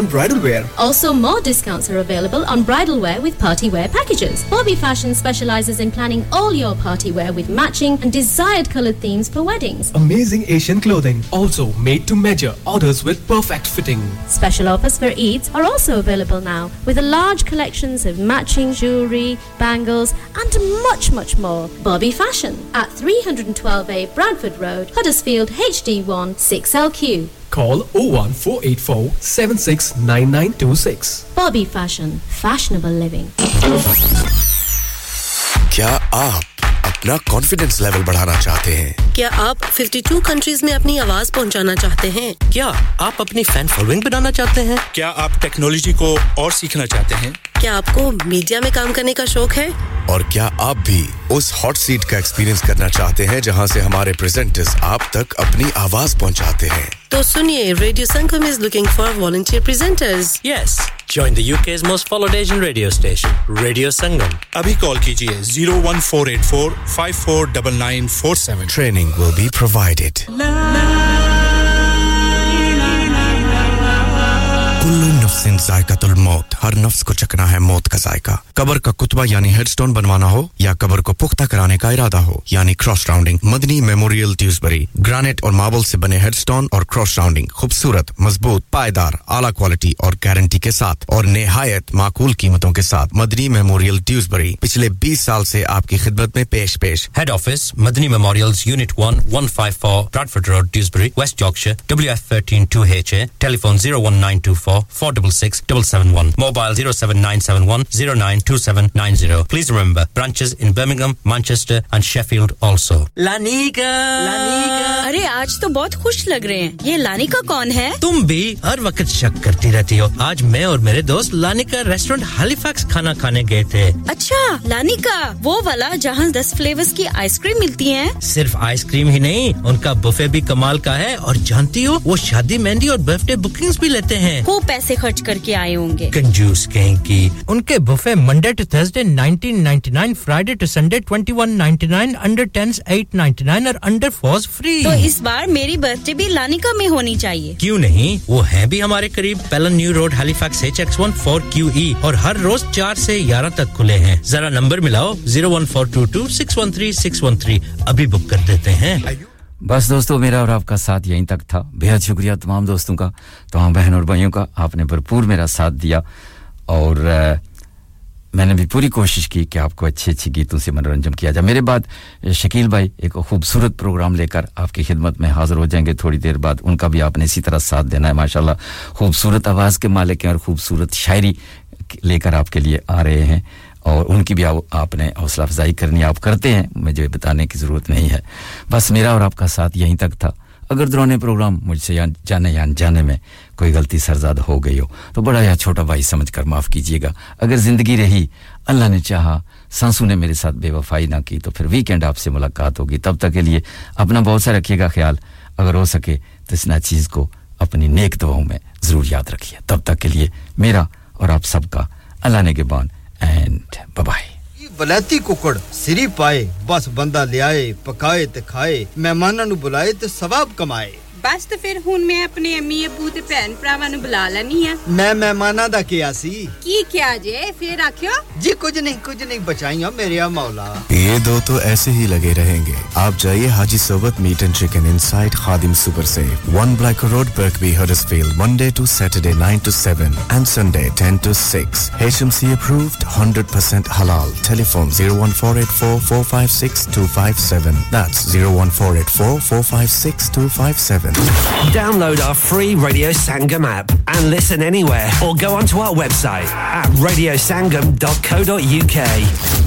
on bridal wear. Also, more discounts are available on bridal wear with party wear packages. Bobby Fashion specializes in planning all your party wear with matching and desired colored themes for weddings. Amazing Asian clothing, also made to measure, orders with perfect fitting. Special offers for Eid are also available now with a large collections of matching jewelry, bangles, and much, much more. Bobby Fashion at 312A Bradford Road, Huddersfield HD1 6LQ. Call 01484 769926. Bobby Fashion, fashionable living. اپنا confidence level بڑھانا چاہتے ہیں۔ کیا آپ 52 countries میں اپنی آواز پہنچانا چاہتے ہیں؟ کیا آپ اپنی فین فالوئنگ بنانا چاہتے ہیں؟ کیا آپ ٹیکنالوجی کو اور سیکھنا چاہتے ہیں؟ کیا آپ کو میڈیا میں کام کرنے کا شوق ہے؟ اور کیا آپ بھی اس ہاٹ سیٹ کا ایکسپیرینس کرنا چاہتے ہیں جہاں سے ہمارے پریزنٹرز آپ تک اپنی آواز پہنچاتے ہیں؟ تو سنیے radio Sangam is looking for volunteer presenters yes join the U K most followed Asian radio station radio Sangam ابھی کال کیجیے zero one four eight four 549947. Training will be provided. Love. نفس ذائقت الموت ہر نفس کو چکنا ہے موت کا ذائقہ۔ قبر کا کتبہ یعنی ہیڈ سٹون بنوانا ہو یا قبر کو پختہ کرانے کا ارادہ ہو یعنی cross rounding. Madni memorial Dewsbury granite اور ماربل سے بنے ہیڈ سٹون اور کراس راؤنڈنگ۔ خوبصورت، مضبوط، پائیدار، اعلیٰ کوالٹی اور گارنٹی کے ساتھ اور نہایت معقول قیمتوں کے ساتھ۔ مدنی میموریل ٹیوزبری پچھلے بیس سال سے آپ کی خدمت میں پیش پیش۔ Head office Madni memorial unit one 154 five four Bradford road Dewsbury West Yorkshire W F thirteen two H zero one four 066 771. Mobile 07971 092790. Please remember, branches in Birmingham, Manchester and Sheffield also. لانیکا لانیکا ارے آج تو بہت خوش لگ رہے ہیں یہ لانیکا کون ہے تم بھی ہر وقت شک کرتی رہتی ہو آج میں اور میرے دوست لانیکا ریسٹورینٹ ہالیفیکس کھانا کھانے گئے تھے اچھا لانیکا وہ والا جہاں دس فلیورز کی آئس کریم ملتی ہیں صرف آئس کریم ہی نہیں ان کا بفے بھی کمال کا ہے اور جانتی ہو وہ شادی مہندی اور برتھ ڈے بکنگ بھی لیتے ہیں وہ پیسے خرچ کر کے آئے ہوں گے۔ کنجوس کہیں کی ان کے buffet Monday to Thursday Thursday 1999 Friday to Sunday 2199 under 10s 899 اور انڈر 4s فری تو اس بار میری برتھ ڈے بھی لانیکا میں ہونی چاہیے۔ کیوں نہیں؟ وہ ہے بھی ہمارے قریب۔ Pellon new road Halifax H X one four Q E اور ہر روز چار سے گیارہ تک کھلے ہیں۔ ذرا number ملاؤ zero one four two two six one three six one three ابھی بک کر دیتے ہیں۔ بس دوستو، میرا اور آپ کا ساتھ یہیں تک تھا۔ بہت شکریہ تمام دوستوں کا، تمام بہن اور بھائیوں کا۔ آپ نے بھرپور میرا ساتھ دیا۔ اور میں نے بھی پوری کوشش کی کہ آپ کو اچھے اچھے گیتوں سے منورنجن کیا جائے۔ میرے بعد شکیل بھائی ایک خوبصورت پروگرام لے کر آپ کی خدمت میں حاضر ہو جائیں گے۔ تھوڑی دیر بعد ان کا بھی آپ نے اسی طرح ساتھ دینا ہے، ماشاءاللہ۔ خوبصورت آواز کے مالک ہیں اور خوبصورت شاعری لے کر آپ کے لیے آ رہے ہیں۔ اور ان کی بھی آپ نے حوصلہ افزائی کرنی آپ کرتے ہیں، مجھے بتانے کی ضرورت نہیں ہے۔ بس میرا اور آپ کا ساتھ یہیں تک تھا۔ اگر درونے پروگرام مجھ سے جانے یا جانے میں کوئی غلطی سرزاد ہو گئی ہو، تو بڑا یا چھوٹا بھائی سمجھ کر معاف کیجیے گا اگر زندگی رہی، اللہ نے چاہا سانسوں نے میرے ساتھ بے وفائی نہ کی، تو پھر ویکینڈ آپ سے ملاقات ہوگی۔ تب تک کے لیے اپنا بہت سا رکھیے گا خیال۔ اگر ہو سکے تو اس نہ چیز کو اپنی نیک دعاؤں میں ضرور یاد رکھیے۔ تب تک کے لیے میرا اور آپ سب کا اللہ نے کے بان اینڈ بابائے بلیتی ککڑ سری پائے، بس بندہ لیائے پکائے تے کھائے مہماناں نو بلائے تے ثواب کمائے۔ ਬਸ ਤੇ ਫਿਰ ਹੁਣ ਮੈਂ ਆਪਣੇ ਅੰਮੀ ਅਪੂ ਤੇ ਭੈਣ ਭਰਾਵਾਂ ਨੂੰ ਬੁਲਾ ਲੈਣੀ ਆ ਮੈਂ ਮਹਿਮਾਨਾਂ ਦਾ ਕਿਹਾ ਸੀ ਕੀ ਕਿਹਾ ਜੇ ਫਿਰ ਆਖਿਓ ਜੀ ਕੁਝ ਨਹੀਂ ਕੁਝ ਨਹੀਂ ਬਚਾਈਆਂ ਮੇਰੇ ਆ ਮੌਲਾ ਇਹ ਦੋ ਤੋਂ ਐਸੇ ਹੀ ਲਗੇ ਰਹਿਣਗੇ ਆਪ ਜਾਈਏ Haji Sarwat meat and chicken inside Khadim super say 1 black road Birkby Huddersfield Monday to Saturday 9 to 7 and Sunday 10 to 6 HMC approved 100% halal telephone 01484456257 that's 01484456257 Brisbane. Download our free Radio Sangam app and listen anywhere or go onto our website at radiosangam.co.uk.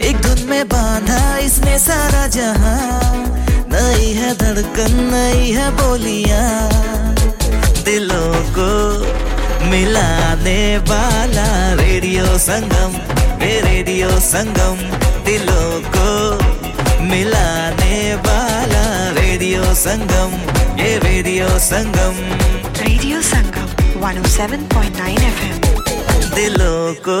ایک دھن میں باندھا اس نے سارا جہاں۔ نئی ہے دھڑکن نئی ہے بولیاں۔ دلوں کو ملانے والا ریڈیو سنگم اے ریڈیو سنگم۔ دلوں کو ملانے والا ریڈیو سنگم یہ radio Sangam. Radio Sangam 107.9 F M دلوں کو